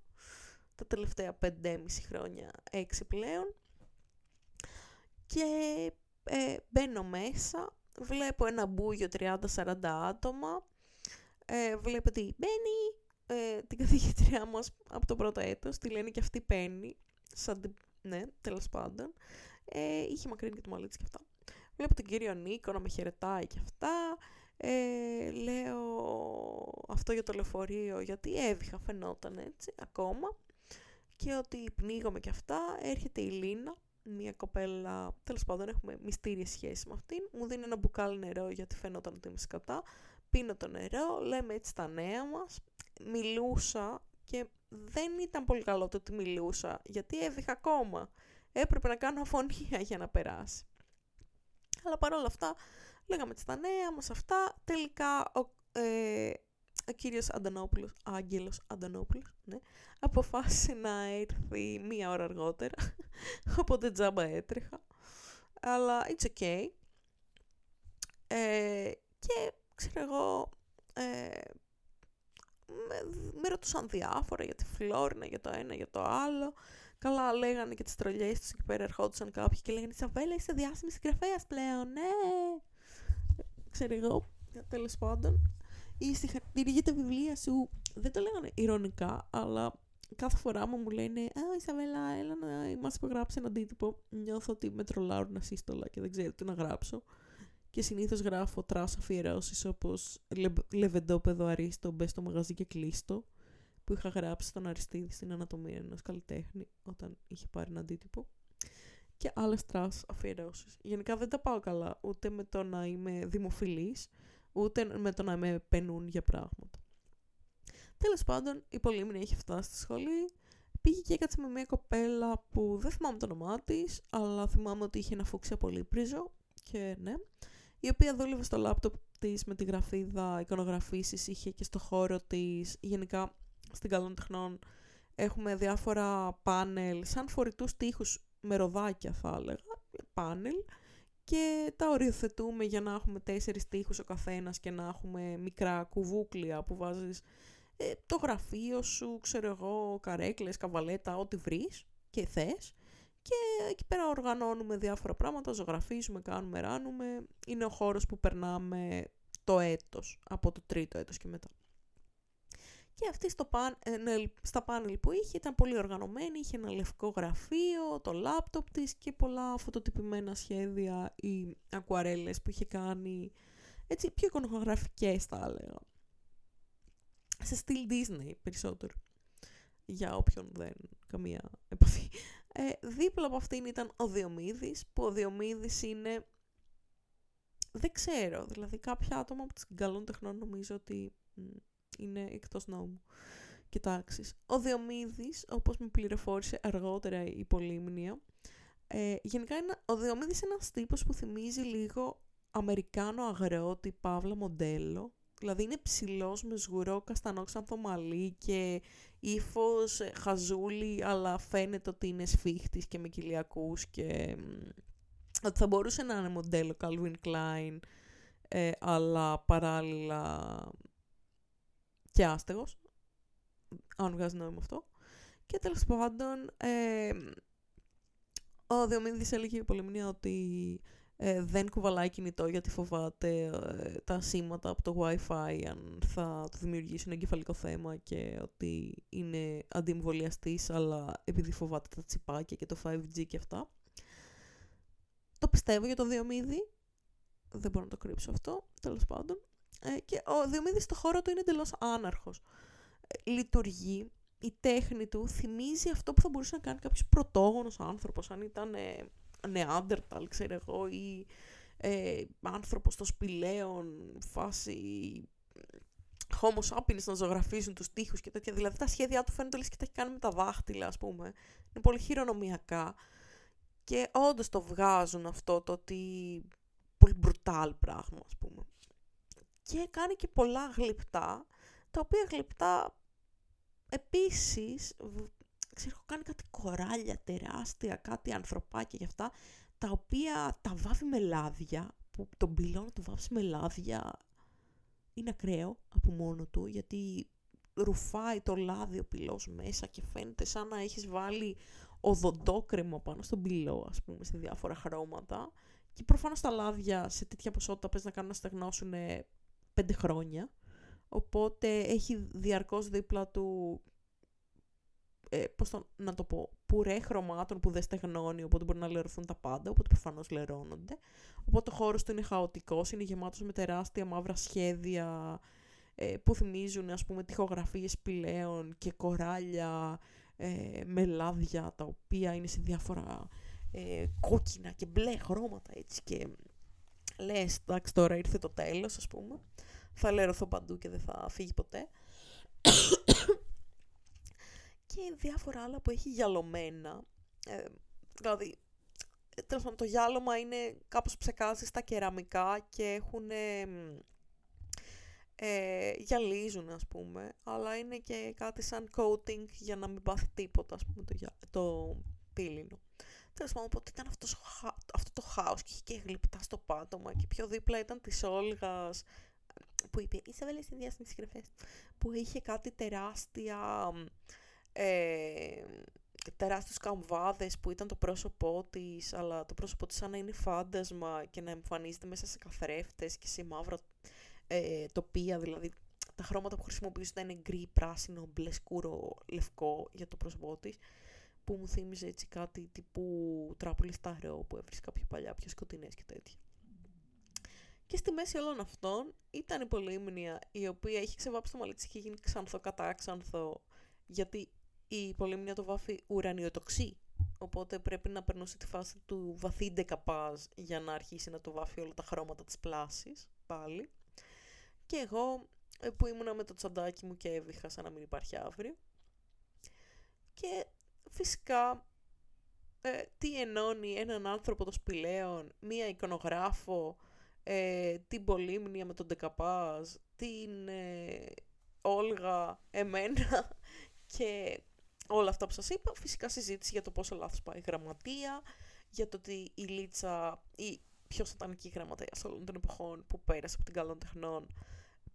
τα τελευταία 5,5 χρόνια, 6 πλέον. Και ε, μπαίνω μέσα, βλέπω ένα μπούγιο 30-40 άτομα, ε, βλέπω ότι μπαίνει ε, την καθηγητριά μας από το πρώτο έτος, τη λένε και αυτή παίρνει, σαν ναι, τέλος πάντων. Ε, είχε μακρύνει και το μαλλί και αυτά. Βλέπω τον κύριο Νίκο να με χαιρετάει και αυτά. Ε, λέω αυτό για το λεωφορείο, γιατί έβηχα φαινόταν έτσι ακόμα. Και ότι πνίγομαι και αυτά, έρχεται η Λίνα, μια κοπέλα, τέλος πάντων έχουμε μυστήριες σχέσεις με αυτήν, μου δίνει ένα μπουκάλι νερό γιατί φαινόταν ότι είμαι σκατά, πίνω το νερό, λέμε έτσι τα νέα μας, μιλούσα και δεν ήταν πολύ καλό το ότι μιλούσα, γιατί έβηχα ακόμα. Έπρεπε να κάνω αφωνία για να περάσει. Αλλά παρόλα αυτά, λέγαμε τα νέα μας αυτά. Τελικά, ο, ε, ο κύριος Αντωνόπουλος, Άγγελος Αντωνόπουλος, ναι, αποφάσισε να έρθει μία ώρα αργότερα, οπότε τζάμπα έτρεχα. Αλλά it's okay. Ε, και ξέρω εγώ, ε, με, με ρωτούσαν διάφορα για τη Φλόρινα, για το ένα, για το άλλο. Καλά λέγανε και τις τρολιές τους εκεί πέρα ερχόντουσαν κάποιοι και λέγανε «Σαβέλα, είσαι διάσημη συγγραφέας πλέον, ναι!» Ξέρω εγώ, τέλος πάντων. Ή συγχαρητήρια για τα βιβλία σου. Δεν το λέγανε ηρωνικά, αλλά κάθε φορά μου μου λένε «Α, Ισαβέλα, έλα να μας υπογράψεις ένα αντίτυπο». Νιώθω ότι με τρολάρουν ασύστολα και δεν ξέρω τι να γράψω και συνήθως γράφω trash αφιερώσεις όπως λε, Λεβεντόπαιδο Αρίστο, μπες στο μαγαζί και κλείσ' το που είχα γράψει στον Αριστίδη στην Ανατομία ενός καλλιτέχνη όταν είχε πάρει ένα αντίτυπο και άλλες trash αφιερώσεις. Γενικά δεν τα πάω καλά ούτε με το να είμαι δημοφιλής ούτε με το να με παινούν για πράγματα. Τέλος πάντων, η Πολύμνη έχει φτάσει στη σχολή. Πήγε και έκατσε με μια κοπέλα που δεν θυμάμαι το όνομά της, αλλά θυμάμαι ότι είχε ένα φούξια πολύ πρίζο και ναι η οποία δούλευε στο λάπτοπ της με τη γραφίδα εικονογραφήσεις, είχε και στο χώρο της, γενικά στην καλών τεχνών έχουμε διάφορα πάνελ, σαν φορητούς τείχους με ροδάκια θα έλεγα, πάνελ, και τα οριοθετούμε για να έχουμε τέσσερις τείχους ο καθένας και να έχουμε μικρά κουβούκλια που βάζεις ε, το γραφείο σου, ξέρω εγώ, καρέκλες, καβαλέτα, ό,τι βρεις και θες και εκεί πέρα οργανώνουμε διάφορα πράγματα, ζωγραφίζουμε, κάνουμε, ράνουμε. Είναι ο χώρος που περνάμε το έτος, από το τρίτο έτος και μετά. Και αυτή στο παν, ε, ναι, στα πάνελ που είχε ήταν πολύ οργανωμένη, είχε ένα λευκό γραφείο, το λάπτοπ της και πολλά φωτοτυπημένα σχέδια ή ακουαρέλες που είχε κάνει, έτσι πιο εικονογραφικές θα έλεγα. Σε στυλ Disney περισσότερο, για όποιον δεν καμία επαφή. Ε, δίπλα από αυτήν ήταν ο Διομήδης, που ο Διομήδης είναι... Δεν ξέρω, δηλαδή κάποια άτομα από τις καλών τεχνών νομίζω ότι είναι εκτός νόμου και τάξης. Ο Διομήδης, όπως με πληροφόρησε αργότερα η Πολύμνια, ε, γενικά είναι, ο Διομήδης είναι ένας τύπος που θυμίζει λίγο Αμερικάνο αγρότη, παύλα μοντέλο, Δηλαδή είναι ψηλός με σγουρό καστανόξανθο μαλλί και ύφος ε, χαζούλη, αλλά φαίνεται ότι είναι σφίχτης και με κοιλιακούς και ότι θα μπορούσε να είναι μοντέλο Calvin Klein, ε, αλλά παράλληλα και άστεγος, αν βγάζει νόημα αυτό. Και τέλος πάντων, ε, ο Διομήνδης έλεγε η Πολυμνία ότι ε, δεν κουβαλάει κινητό γιατί φοβάται ε, τα σήματα από το Wi-Fi αν θα του δημιουργήσουν εγκεφαλικό θέμα και ότι είναι αντιεμβολιαστής αλλά επειδή φοβάται τα τσιπάκια και το 5G και αυτά. Το πιστεύω για το Διομήδη. Δεν μπορώ να το κρύψω αυτό, τέλος πάντων. Ε, και ο Διομήδης στο χώρο του είναι εντελώς άναρχος. Ε, λειτουργεί, η τέχνη του θυμίζει αυτό που θα μπορούσε να κάνει κάποιος πρωτόγονος άνθρωπος, αν ήταν νεάντερταλ, ξέρω εγώ, ή ε, άνθρωπος των σπηλαίων, φάση homo sapiens να ζωγραφίζουν τους τοίχους και τέτοια. Δηλαδή τα σχέδιά του φαίνονται λες και τα έχει κάνει με τα δάχτυλα, ας πούμε. Είναι πολύ χειρονομιακά. Και όντως το βγάζουν αυτό το ότι... Πολύ μπρουτάλ πράγμα, ας πούμε. Και κάνει και πολλά γλυπτά, τα οποία γλυπτά επίσης, ξέρω, κάνει κάτι κοράλια τεράστια, κάτι ανθρωπάκια γι' αυτά, τα οποία τα βάβει με λάδια, που τον πυλό να το βάψει με λάδια είναι ακραίο από μόνο του, γιατί ρουφάει το λάδι ο πυλός μέσα και φαίνεται σαν να έχεις βάλει οδοντόκρεμο πάνω στον πυλό, ας πούμε, σε διάφορα χρώματα. Και προφανώς τα λάδια σε τέτοια ποσότητα πες να κάνουν να στεγνώσουν πέντε χρόνια. Οπότε έχει διαρκώς δίπλα του ε, πώς το, να το πω, πουρέ χρωμάτων που δεν στεγνώνει, οπότε μπορεί να λερωθούν τα πάντα, οπότε προφανώς λερώνονται. Οπότε ο χώρος του είναι χαοτικός, είναι γεμάτος με τεράστια μαύρα σχέδια ε, που θυμίζουν ας πούμε τυχογραφίες σπηλαίων και κοράλια ε, με λάδια τα οποία είναι σε διάφορα ε, κόκκινα και μπλε χρώματα έτσι και λες εντάξει τώρα ήρθε το τέλος ας πούμε θα λερωθώ παντού και δεν θα φύγει ποτέ και διάφορα άλλα που έχει γυαλωμένα. Ε, δηλαδή, τέλος το γυάλωμα είναι κάπως ψεκάζει στα κεραμικά και έχουν... Ε, γυαλίζουν ας πούμε, αλλά είναι και κάτι σαν coating για να μην πάθει τίποτα ας πούμε το, το πύλινο. Τέλος πάντων, οπότε ήταν αυτός, αυτό το χάος και είχε και γλυπτά στο πάτωμα και πιο δίπλα ήταν της Όλγας που είπε Ισαβέλη στη διάσημη που είχε κάτι τεράστια ε, τεράστιους καμβάδες που ήταν το πρόσωπό της, αλλά το πρόσωπό της σαν να είναι φάντασμα και να εμφανίζεται μέσα σε καθρέφτες και σε μαύρα ε, τοπία, δηλαδή τα χρώματα που χρησιμοποιούσαν ήταν γκρι, πράσινο, μπλε, σκούρο, λευκό για το πρόσωπό της, που μου θύμιζε έτσι κάτι τύπου τράπουλη σταρό που έβρισκα πιο παλιά, πιο σκοτεινές και τέτοια. Και στη μέση όλων αυτών ήταν η Πολύμνια, η οποία είχε ξεβάψει το μαλλί της και είχε γίνει ξανθό κατάξανθο, γιατί η πολύμνια το βάφει ουρανιοτοξή. Οπότε πρέπει να περνούσε τη φάση του βαθύ ντεκαπάζ για να αρχίσει να το βάφει όλα τα χρώματα της πλάσης πάλι. Και εγώ ε, που ήμουνα με το τσαντάκι μου και έβηχα σαν να μην υπάρχει αύριο. Και φυσικά ε, τι ενώνει έναν άνθρωπο των σπηλαίων, μία εικονογράφο, ε, την Πολύμνια με τον Ντεκαπάζ, την ε, Όλγα, εμένα και όλα αυτά που σας είπα, φυσικά συζήτηση για το πόσο λάθος πάει η γραμματεία, για το ότι η Λίτσα, η πιο σατανική γραμματεία όλων των εποχών που πέρασε από την καλών τεχνών,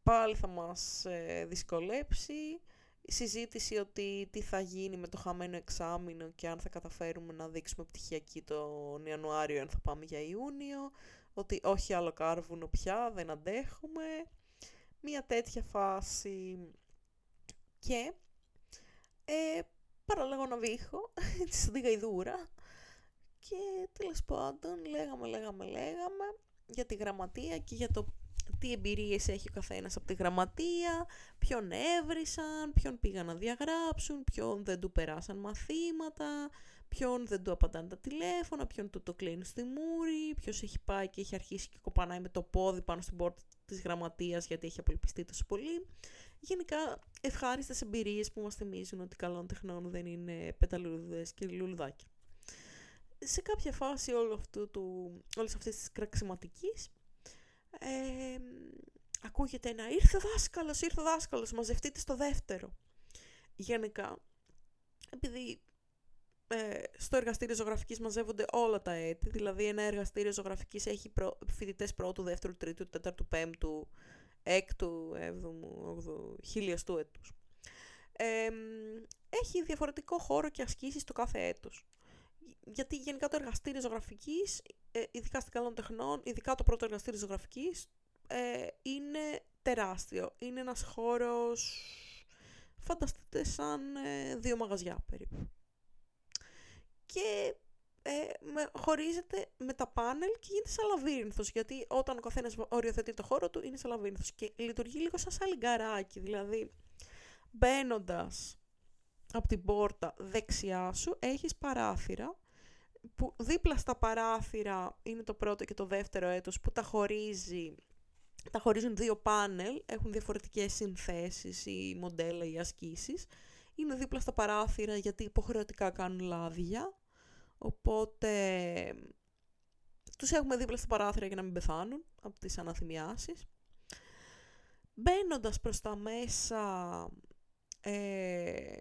πάλι θα μας ε, δυσκολέψει. Η συζήτηση ότι τι θα γίνει με το χαμένο εξάμεινο και αν θα καταφέρουμε να δείξουμε πτυχιακή τον Ιανουάριο, αν θα πάμε για Ιούνιο, ότι όχι άλλο κάρβουνο πια, δεν αντέχουμε. Μια τέτοια φάση και ε, παραλέγω να βήχω, της γαϊδούρα. Και τέλος πάντων λέγαμε, λέγαμε, λέγαμε για τη γραμματεία και για το τι εμπειρίες έχει ο καθένας από τη γραμματεία, ποιον έβρισαν, ποιον πήγαν να διαγράψουν, ποιον δεν του περάσαν μαθήματα, ποιον δεν του απαντάνε τα τηλέφωνα, ποιον του το κλείνουν στη μούρη, ποιος έχει πάει και έχει αρχίσει και κοπανάει με το πόδι πάνω στην πόρτα της γραμματείας γιατί έχει απολυπιστεί τόσο πολύ γενικά ευχάριστες εμπειρίες που μας θυμίζουν ότι καλών τεχνών δεν είναι πεταλούδες και λουλουδάκια. Σε κάποια φάση όλου αυτού του, όλης αυτής της κραξιματικής ε, ακούγεται ένα «Ήρθε δάσκαλος, ήρθε δάσκαλος, μαζευτείτε στο δεύτερο». Γενικά, επειδή ε, στο εργαστήριο ζωγραφικής μαζεύονται όλα τα έτη, δηλαδή ένα εργαστήριο ζωγραφικής έχει προ, φοιτητές πρώτου, δεύτερου, τρίτου, τέταρτου, πέμπτου, έκτου, έβδομου, όγδοου, χιλιαστού έτους. έχει διαφορετικό χώρο και ασκήσεις το κάθε έτος. Γιατί γενικά το εργαστήριο ζωγραφικής, ε, ειδικά στην καλών τεχνών, ειδικά το πρώτο εργαστήριο ζωγραφικής, ε, είναι τεράστιο. Είναι ένας χώρος, φανταστείτε σαν ε, δύο μαγαζιά περίπου. Και ε, με, χωρίζεται με τα πάνελ και γίνεται σαν λαβύρινθος, γιατί όταν ο καθένας οριοθετεί το χώρο του είναι σαν λαβύρινθος και λειτουργεί λίγο σαν σαλιγκαράκι, δηλαδή μπαίνοντας από την πόρτα δεξιά σου έχεις παράθυρα που δίπλα στα παράθυρα είναι το πρώτο και το δεύτερο έτος που τα χωρίζει τα χωρίζουν δύο πάνελ, έχουν διαφορετικές συνθέσεις ή μοντέλα ή ασκήσεις. Είναι δίπλα στα παράθυρα γιατί υποχρεωτικά κάνουν λάδια, οπότε τους έχουμε δίπλα στα παράθυρα για να μην πεθάνουν από τις αναθυμιάσεις. Μπαίνοντας προς τα μέσα, ε,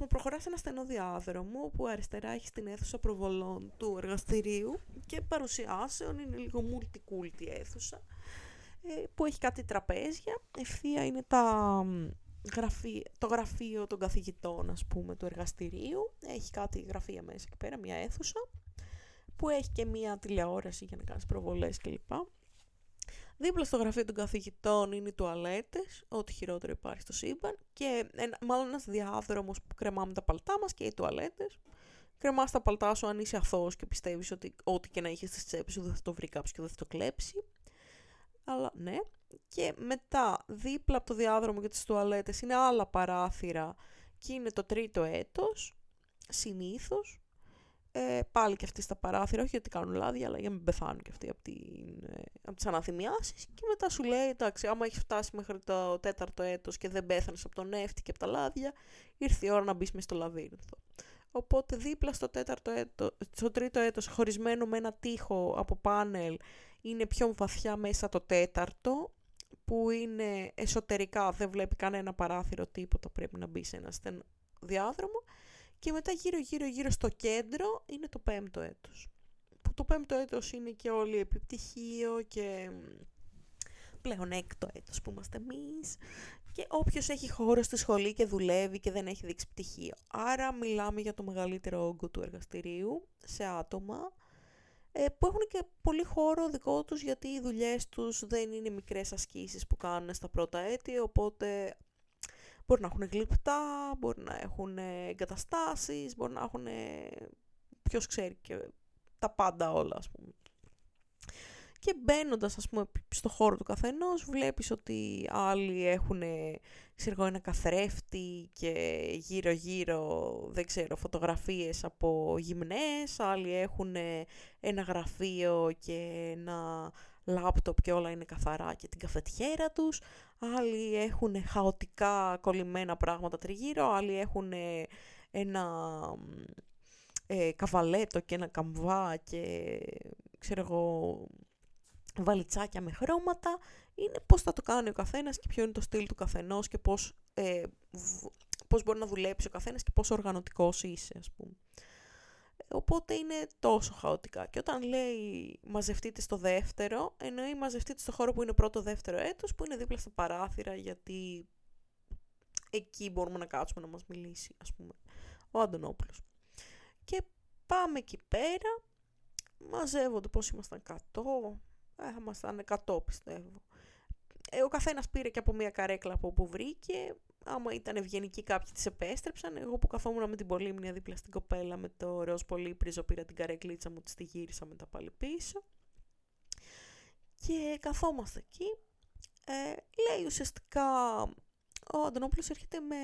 μου προχωράς σε ένα στενό διάδρομο που αριστερά έχει την αίθουσα προβολών του εργαστηρίου και παρουσιάσεων, είναι λίγο multiculti αίθουσα, ε, που έχει κάτι τραπέζια. Ευθεία είναι τα το γραφείο των καθηγητών, ας πούμε, του εργαστηρίου. Έχει κάτι γραφεία μέσα εκεί πέρα, μια αίθουσα, που έχει και μια τηλεόραση για να κάνεις προβολές κλπ. Δίπλα στο γραφείο των καθηγητών είναι οι τουαλέτες, ό,τι χειρότερο υπάρχει στο σύμπαν και ένα, μάλλον ένας διάδρομος που κρεμάμε τα παλτά μας και οι τουαλέτες. Κρεμάς τα παλτά σου αν είσαι αθώος και πιστεύεις ότι ό,τι και να είχες στις τσέπες σου δεν θα το βρει κάποιος και δεν θα το κλέψει. Αλλά ναι. Και μετά δίπλα από το διάδρομο και τις τουαλέτες είναι άλλα παράθυρα και είναι το τρίτο έτος, συνήθως, ε, πάλι και αυτοί στα παράθυρα, όχι γιατί κάνουν λάδια, αλλά για να μην πεθάνουν και αυτοί από, την, ε, από τις αναθυμιάσεις. Και μετά σου λέει, εντάξει, άμα έχεις φτάσει μέχρι το τέταρτο έτος και δεν πέθανες από τον νεύτη και από τα λάδια, ήρθε η ώρα να μπεις μέσα στο λαβύρινθο. Οπότε δίπλα στο, τέταρτο έτο, στο τρίτο έτος, χωρισμένο με ένα τείχο από πάνελ, είναι πιο βαθιά μέσα το τέταρτο, που είναι εσωτερικά, δεν βλέπει κανένα παράθυρο, τίποτα, πρέπει να μπει σε ένα στενό διάδρομο και μετά γύρω γύρω γύρω στο κέντρο είναι το πέμπτο έτος. Που το πέμπτο έτος είναι και όλοι επιπτυχίο και πλέον έκτο έτος που είμαστε εμείς και όποιος έχει χώρο στη σχολή και δουλεύει και δεν έχει δείξει πτυχίο. Άρα μιλάμε για το μεγαλύτερο όγκο του εργαστηρίου σε άτομα ε, που έχουν και πολύ χώρο δικό τους γιατί οι δουλειές τους δεν είναι μικρές ασκήσεις που κάνουν στα πρώτα έτη οπότε Μπορεί να έχουν γλυπτά, μπορεί να έχουν εγκαταστάσεις, μπορεί να έχουν, ποιος ξέρει, και τα πάντα όλα, ας πούμε. Και μπαίνοντας, ας πούμε, στο χώρο του καθενός, βλέπεις ότι άλλοι έχουν, ξέρω ένα καθρέφτη και γύρω-γύρω, δεν ξέρω, φωτογραφίες από γυμνές, άλλοι έχουν ένα γραφείο και ένα λάπτοπ και όλα είναι καθαρά και την καφετιέρα τους, άλλοι έχουν χαοτικά κολλημένα πράγματα τριγύρω, άλλοι έχουν ένα ε, καβαλέτο και ένα καμβά και ξέρω εγώ βαλιτσάκια με χρώματα. Είναι πώς θα το κάνει ο καθένας και ποιο είναι το στυλ του καθενός και πώς, ε, πώς μπορεί να δουλέψει ο καθένας και πόσο οργανωτικός είσαι ας πούμε. Οπότε είναι τόσο χαοτικά. Και όταν λέει μαζευτείτε στο δεύτερο, εννοεί μαζευτείτε στο χώρο που είναι πρώτο-δεύτερο έτος, που είναι δίπλα στα παράθυρα, γιατί εκεί μπορούμε να κάτσουμε να μας μιλήσει, ας πούμε, ο Αντωνόπουλος. Και πάμε εκεί πέρα, μαζεύονται πώς ήμασταν 100, ε, θα ήμασταν 100 πιστεύω. Ε, ο καθένας πήρε και από μια καρέκλα από όπου βρήκε, άμα ήταν ευγενικοί κάποιοι τις επέστρεψαν. Εγώ που καθόμουν με την Πολύμνια δίπλα στην κοπέλα με το ροζ πολύπριζο πήρα την καρεκλίτσα μου, της γύρισα μετά πάλι πίσω. Και καθόμαστε εκεί. Ε, λέει ουσιαστικά ο Αντωνόπουλος έρχεται με,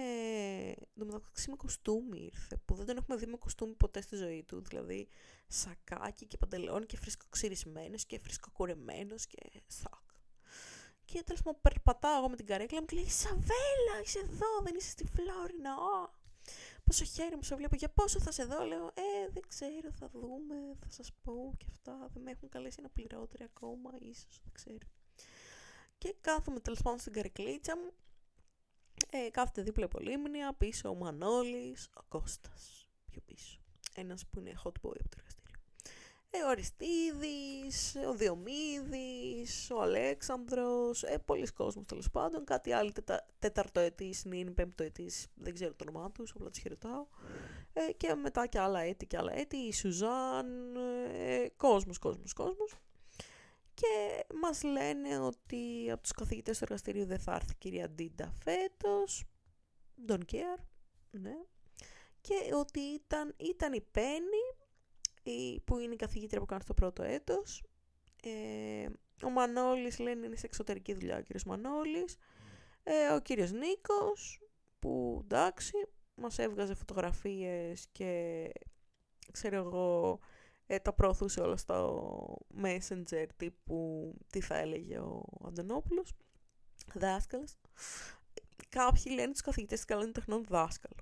με κοστούμι ήρθε, που δεν τον έχουμε δει με κοστούμι ποτέ στη ζωή του, δηλαδή σακάκι και παντελόνι και φρισκοξυρισμένος και φρισκοκουρεμένος και σακ. Και τέλο πάντων περπατάω εγώ με την καρέκλα μου και λέει Σαβέλα, είσαι εδώ, δεν είσαι στη Φλόρινα. Oh. Πόσο χέρι μου σε βλέπω, για πόσο θα σε δω, λέω. Ε, δεν ξέρω, θα δούμε, θα σας πω και αυτά. Δεν με έχουν καλέσει να πληρώτρια ακόμα, ίσως, δεν ξέρω. Και κάθομαι τέλος πάντων στην καρεκλίτσα μου. Ε, κάθεται δίπλα από λίμνια, πίσω ο Μανώλης, ο Κώστας, πιο πίσω. Ένας που είναι hot boy από το ε, ο Αριστίδης, ο Διομήδης, ο Αλέξανδρος, ε, πολλοί κόσμος τέλος πάντων, κάτι άλλο τετα, τέταρτοετής, νυν, πέμπτοετής, δεν ξέρω το όνομά τους, απλά τους χαιρετάω. Ε, και μετά και άλλα έτη και άλλα έτη, η Σουζάν, ε, κόσμος, κόσμος, κόσμος. Και μας λένε ότι από τους καθηγητές του εργαστηρίου δεν θα έρθει η κυρία Ντίντα φέτος, don't care, ναι. Και ότι ήταν, ήταν η Πέννη, που είναι η καθηγήτρια που κάνει στο πρώτο έτος. Ε, ο Μανώλης λένε είναι σε εξωτερική δουλειά ο κύριος Μανώλης. Ε, ο κύριος Νίκος που εντάξει μας έβγαζε φωτογραφίες και ξέρω εγώ ε, τα προωθούσε όλα στο Messenger τύπου τι θα έλεγε ο Αντωνόπουλος, δάσκαλος. Κάποιοι λένε τους καθηγητές της καλών τεχνών δάσκαλο.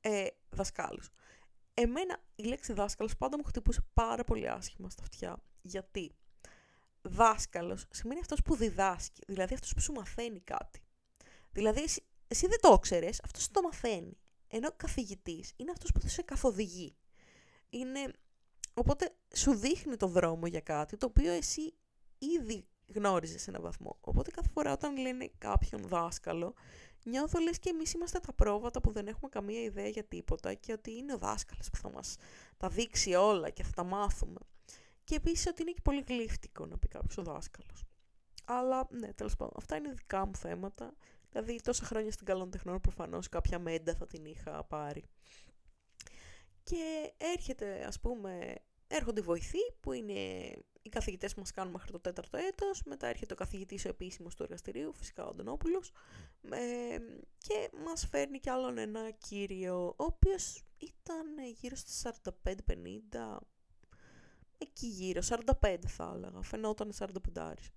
Ε, δασκάλους. Εμένα η λέξη δάσκαλος πάντα μου χτυπούσε πάρα πολύ άσχημα στα αυτιά. Γιατί; Δάσκαλος σημαίνει αυτός που διδάσκει, δηλαδή αυτός που σου μαθαίνει κάτι. Δηλαδή εσύ, εσύ δεν το ξέρεις, αυτός το μαθαίνει. Ενώ καθηγητής είναι αυτός που σε καθοδηγεί. Είναι... Οπότε σου δείχνει το δρόμο για κάτι το οποίο εσύ ήδη γνώριζες σε έναν βαθμό. Οπότε κάθε φορά όταν λένε κάποιον δάσκαλο, νιώθω λες και εμείς είμαστε τα πρόβατα που δεν έχουμε καμία ιδέα για τίποτα και ότι είναι ο δάσκαλος που θα μας τα δείξει όλα και θα τα μάθουμε. Και επίσης ότι είναι και πολύ γλύφτικο να πει κάποιος ο δάσκαλος. Αλλά ναι, τέλος πάντων, αυτά είναι δικά μου θέματα. Δηλαδή, τόσα χρόνια στην καλών τεχνών προφανώς κάποια μέντα θα την είχα πάρει. Και έρχεται, ας πούμε, έρχονται οι βοηθοί που είναι οι καθηγητές που μας κάνουν μέχρι το τέταρτο έτος, μετά έρχεται ο καθηγητής ο επίσημος του εργαστηρίου, φυσικά ο Αντωνόπουλος, ε, και μας φέρνει κι άλλον ένα κύριο, ο οποίος ήταν γύρω στα 45-50, εκεί γύρω, 45 θα έλεγα, φαινόταν 45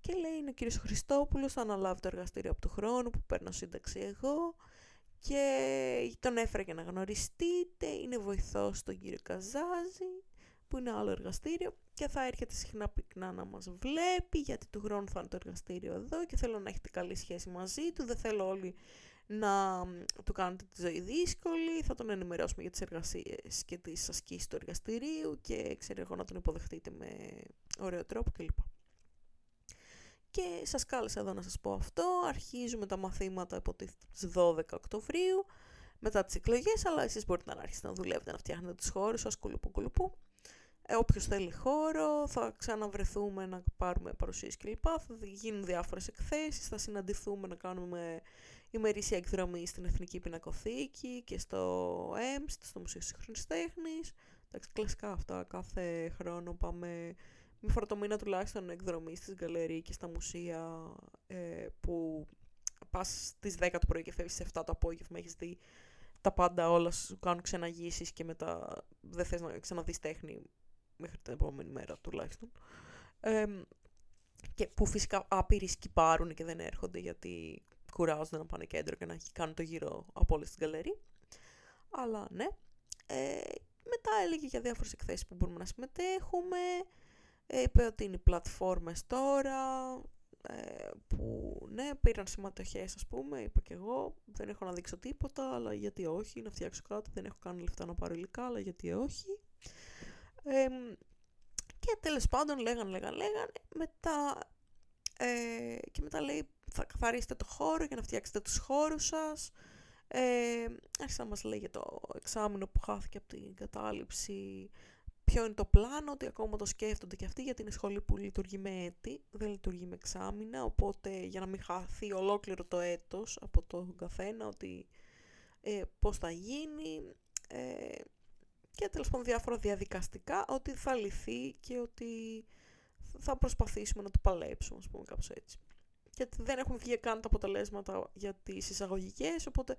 και λέει είναι ο κύριος Χριστόπουλος, θα αναλάβει το εργαστήριο από του χρόνου που παίρνω σύνταξη εγώ και τον έφερε για να γνωριστείτε, είναι βοηθός τον κύριο Καζάζη που είναι άλλο εργαστήριο και θα έρχεται συχνά πυκνά να μας βλέπει γιατί του χρόνου θα είναι το εργαστήριο εδώ και θέλω να έχετε καλή σχέση μαζί του, δεν θέλω όλοι να του κάνετε τη ζωή δύσκολη, θα τον ενημερώσουμε για τις εργασίες και τις ασκήσεις του εργαστηρίου και ξέρω εγώ να τον υποδεχτείτε με ωραίο τρόπο κλπ. Και σας κάλεσα εδώ να σας πω αυτό, αρχίζουμε τα μαθήματα από τις 12 Οκτωβρίου, μετά τις εκλογές, αλλά εσείς μπορείτε να αρχίσετε να δουλεύετε, να φτιάχνετε τους χώρους σας, κουλουπού κουλουπού. Ε, όποιος θέλει χώρο, θα ξαναβρεθούμε να πάρουμε παρουσίες κλπ. Θα γίνουν διάφορες εκθέσεις, θα συναντηθούμε να κάνουμε ημερήσια εκδρομή στην Εθνική Πινακοθήκη και στο ΕΜΣΤ, στο Μουσείο Σύγχρονης Τέχνης. Εντάξει, κλασικά αυτά, κάθε χρόνο πάμε με φορτομήνα τουλάχιστον εκδρομή στις γκαλερί και στα μουσεία ε, που πας στις 10 το πρωί και φεύγεις στις 7 το απόγευμα, έχεις δει τα πάντα όλα σου κάνουν ξαναγήσεις και μετά δεν θες να ξαναδείς τέχνη μέχρι την επόμενη μέρα τουλάχιστον. Ε, και που φυσικά άπειροι σκυπάρουν και δεν έρχονται γιατί κουράζονται να πάνε κέντρο και να κάνουν το γύρο από όλες τις γκαλερί. Αλλά ναι. Ε, μετά έλεγε για διάφορες εκθέσεις που μπορούμε να συμμετέχουμε. Ε, είπε ότι είναι οι πλατφόρμες τώρα, ε, που ναι, πήραν συμμετοχές ας πούμε, είπα και εγώ, δεν έχω να δείξω τίποτα, αλλά γιατί όχι, να φτιάξω κάτι, δεν έχω κάνει λεφτά να πάρω υλικά, αλλά γιατί όχι. Ε, και τέλος πάντων λέγαν, λέγαν, λέγαν, μετά, ε, και μετά λέει θα καθαρίσετε το χώρο για να φτιάξετε τους χώρους σας. Ε, άρχισε να μας λέει για το εξάμεινο που χάθηκε από την κατάληψη, ποιο είναι το πλάνο, ότι ακόμα το σκέφτονται και αυτοί γιατί είναι σχολή που λειτουργεί με έτη, δεν λειτουργεί με εξάμεινα, οπότε για να μην χαθεί ολόκληρο το έτος από τον καθένα, ότι ε, πώς θα γίνει ε, και τέλος πάντων διάφορα διαδικαστικά, ότι θα λυθεί και ότι θα προσπαθήσουμε να το παλέψουμε, ας πούμε, κάπως έτσι. Γιατί δεν έχουν βγει καν τα αποτελέσματα για τις εισαγωγικές, οπότε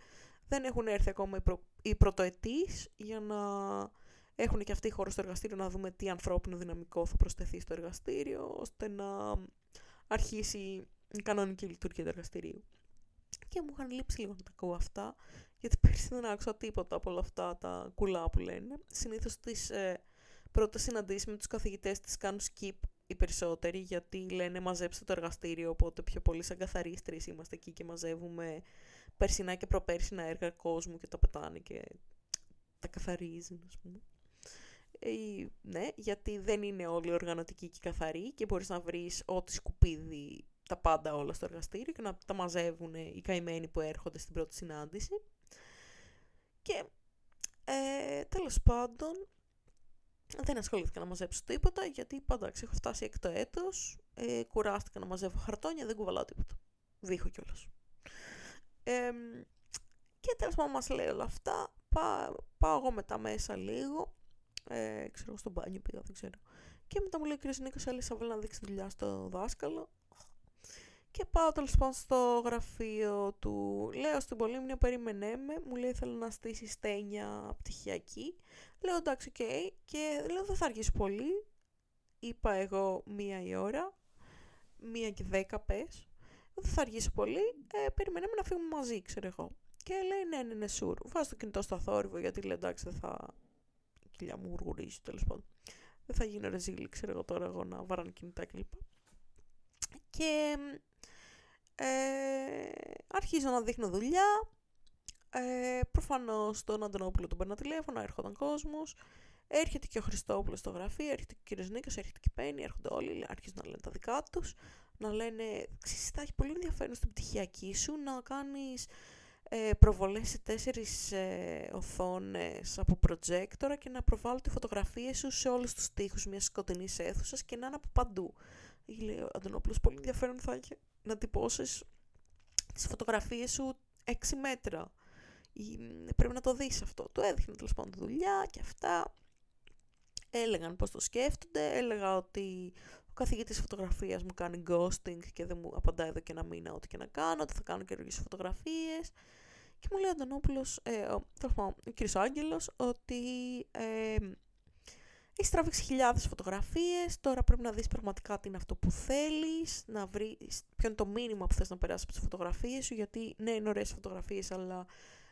δεν έχουν έρθει ακόμα οι, προ... οι πρωτοετής για να έχουν και αυτοί χώρο στο εργαστήριο να δούμε τι ανθρώπινο δυναμικό θα προσθεθεί στο εργαστήριο, ώστε να αρχίσει η κανονική λειτουργία του εργαστηρίου. Και μου είχαν λείψει λίγο να τα ακούω αυτά, γιατί πέρσι δεν άκουσα τίποτα από όλα αυτά τα κουλά που λένε. Συνήθως τις ε, πρώτες συναντήσεις με τους καθηγητές τις κάνουν skip οι περισσότεροι, γιατί λένε μαζέψτε το εργαστήριο, οπότε πιο πολύ σαν καθαρίστρε είμαστε εκεί και μαζεύουμε περσινά και προπέρσινα έργα κόσμου και τα πετάνε και τα καθαρίζουν, ας πούμε. Ε, ναι, γιατί δεν είναι όλοι οργανωτικοί και καθαροί και μπορείς να βρεις ό,τι σκουπίδι τα πάντα όλα στο εργαστήριο και να τα μαζεύουν οι καημένοι που έρχονται στην πρώτη συνάντηση. Και ε, τέλος πάντων δεν ασχολήθηκα να μαζέψω τίποτα γιατί πάντα έχω φτάσει εκ το έτος, ε, κουράστηκα να μαζεύω χαρτόνια, δεν κουβαλάω τίποτα. Δίχω κιόλας. Ε, και τέλος πάντων μας λέει όλα αυτά, πάω εγώ μετά μέσα λίγο ε, ξέρω, στο μπάνιο πήγα, δεν ξέρω. Και μετά μου λέει ο κ. Νίκος, έλυσα να δείξεις δουλειά στο δάσκαλο. Και πάω τέλος πάντων στο γραφείο του. Λέω στην Πολύμνια, περίμενέ με. Μου λέει: Θέλω να στήσεις στένια πτυχιακή. Λέω εντάξει, οκ. Και λέω δεν θα αργήσει πολύ. Είπα εγώ μία η ώρα. Μία και δέκα πες. Δεν θα αργήσει πολύ. Ε, περιμέναμε να φύγουμε μαζί, ξέρω εγώ. Και λέει ναι, ναι, ναι, sure. Βάζω το κινητό στο αθόρυβο γιατί λέει εντάξει δεν θα. Η κοιλιά μου γουργουρίζει τέλος πάντων. Δεν θα γίνω ρεζίλι, ξέρω εγώ τώρα εγώ να βαράνε κινητά κλπ. Και ε, αρχίζω να δείχνω δουλειά. Ε, Προφανώς τον Αντωνόπουλο τον παίρνω τηλέφωνο, έρχονταν κόσμος. Έρχεται και ο Χριστόπουλος στο γραφείο, έρχεται και ο κύριος Νίκος, έρχεται και η Πέννη, έρχονται όλοι, αρχίζουν να λένε τα δικά τους. Να λένε, ξέρεις, θα έχει πολύ ενδιαφέρον στην πτυχιακή σου να κάνεις ε, προβολές σε τέσσερις ε, οθόνες από προτζέκτορα και να προβάλλονται φωτογραφίες σου σε όλους τους τοίχους μιας σκοτεινής αίθουσας και να είναι από παντού. Λέει ο Αντωνόπουλος, πολύ ενδιαφέρον θα έχει να τυπώσεις τις φωτογραφίες σου 6 μέτρα. Πρέπει να το δεις αυτό. Το έδειχνε τέλος πάντων τη δουλειά και αυτά. Έλεγαν πώς το σκέφτονται. Έλεγα ότι ο καθηγητής φωτογραφίας μου κάνει ghosting και δεν μου απαντάει εδώ και ένα μήνα ό,τι και να κάνω, ότι θα κάνω καινούργιες φωτογραφίες. Και μου λέει ο Αντωνόπουλος, ε, ο, ο κύριος Άγγελος, ότι ε, έχεις τραβήξει χιλιάδες φωτογραφίες, τώρα πρέπει να δεις πραγματικά τι είναι αυτό που θέλεις, να βρεις ποιο είναι το μήνυμα που θες να περάσεις από τις φωτογραφίες σου, γιατί ναι είναι ωραίες φωτογραφίες, αλλά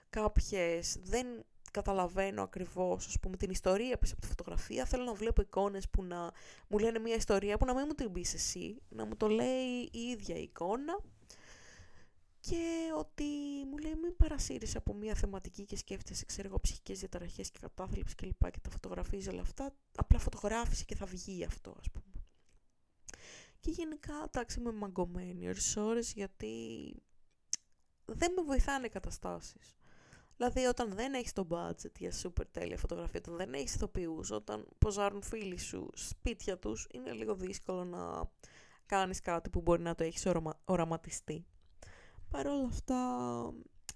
κάποιες δεν καταλαβαίνω ακριβώς ας πούμε, την ιστορία πίσω από τη φωτογραφία. Θέλω να βλέπω εικόνες που να μου λένε μια ιστορία που να μην μου την πεις εσύ, να μου το λέει η ίδια η εικόνα και ότι μου λέει μην παρασύρεις από μια θεματική και σκέφτεσαι ξέρω εγώ ψυχικές διαταραχές και κατάθλιψη και λοιπά και τα φωτογραφίζεις όλα αυτά. Απλά φωτογράφησε και θα βγει αυτό ας πούμε και γενικά εντάξει είμαι μαγκωμένη ώρες ώρες γιατί δεν με βοηθάνε οι καταστάσεις. Δηλαδή όταν δεν έχεις το budget για super τέλεια φωτογραφία, όταν δεν έχεις ηθοποιούς, όταν ποζάρουν φίλοι σου σπίτια τους, είναι λίγο δύσκολο να κάνεις κάτι που μπορεί να το έχεις οραματιστεί. Παρ' όλα αυτά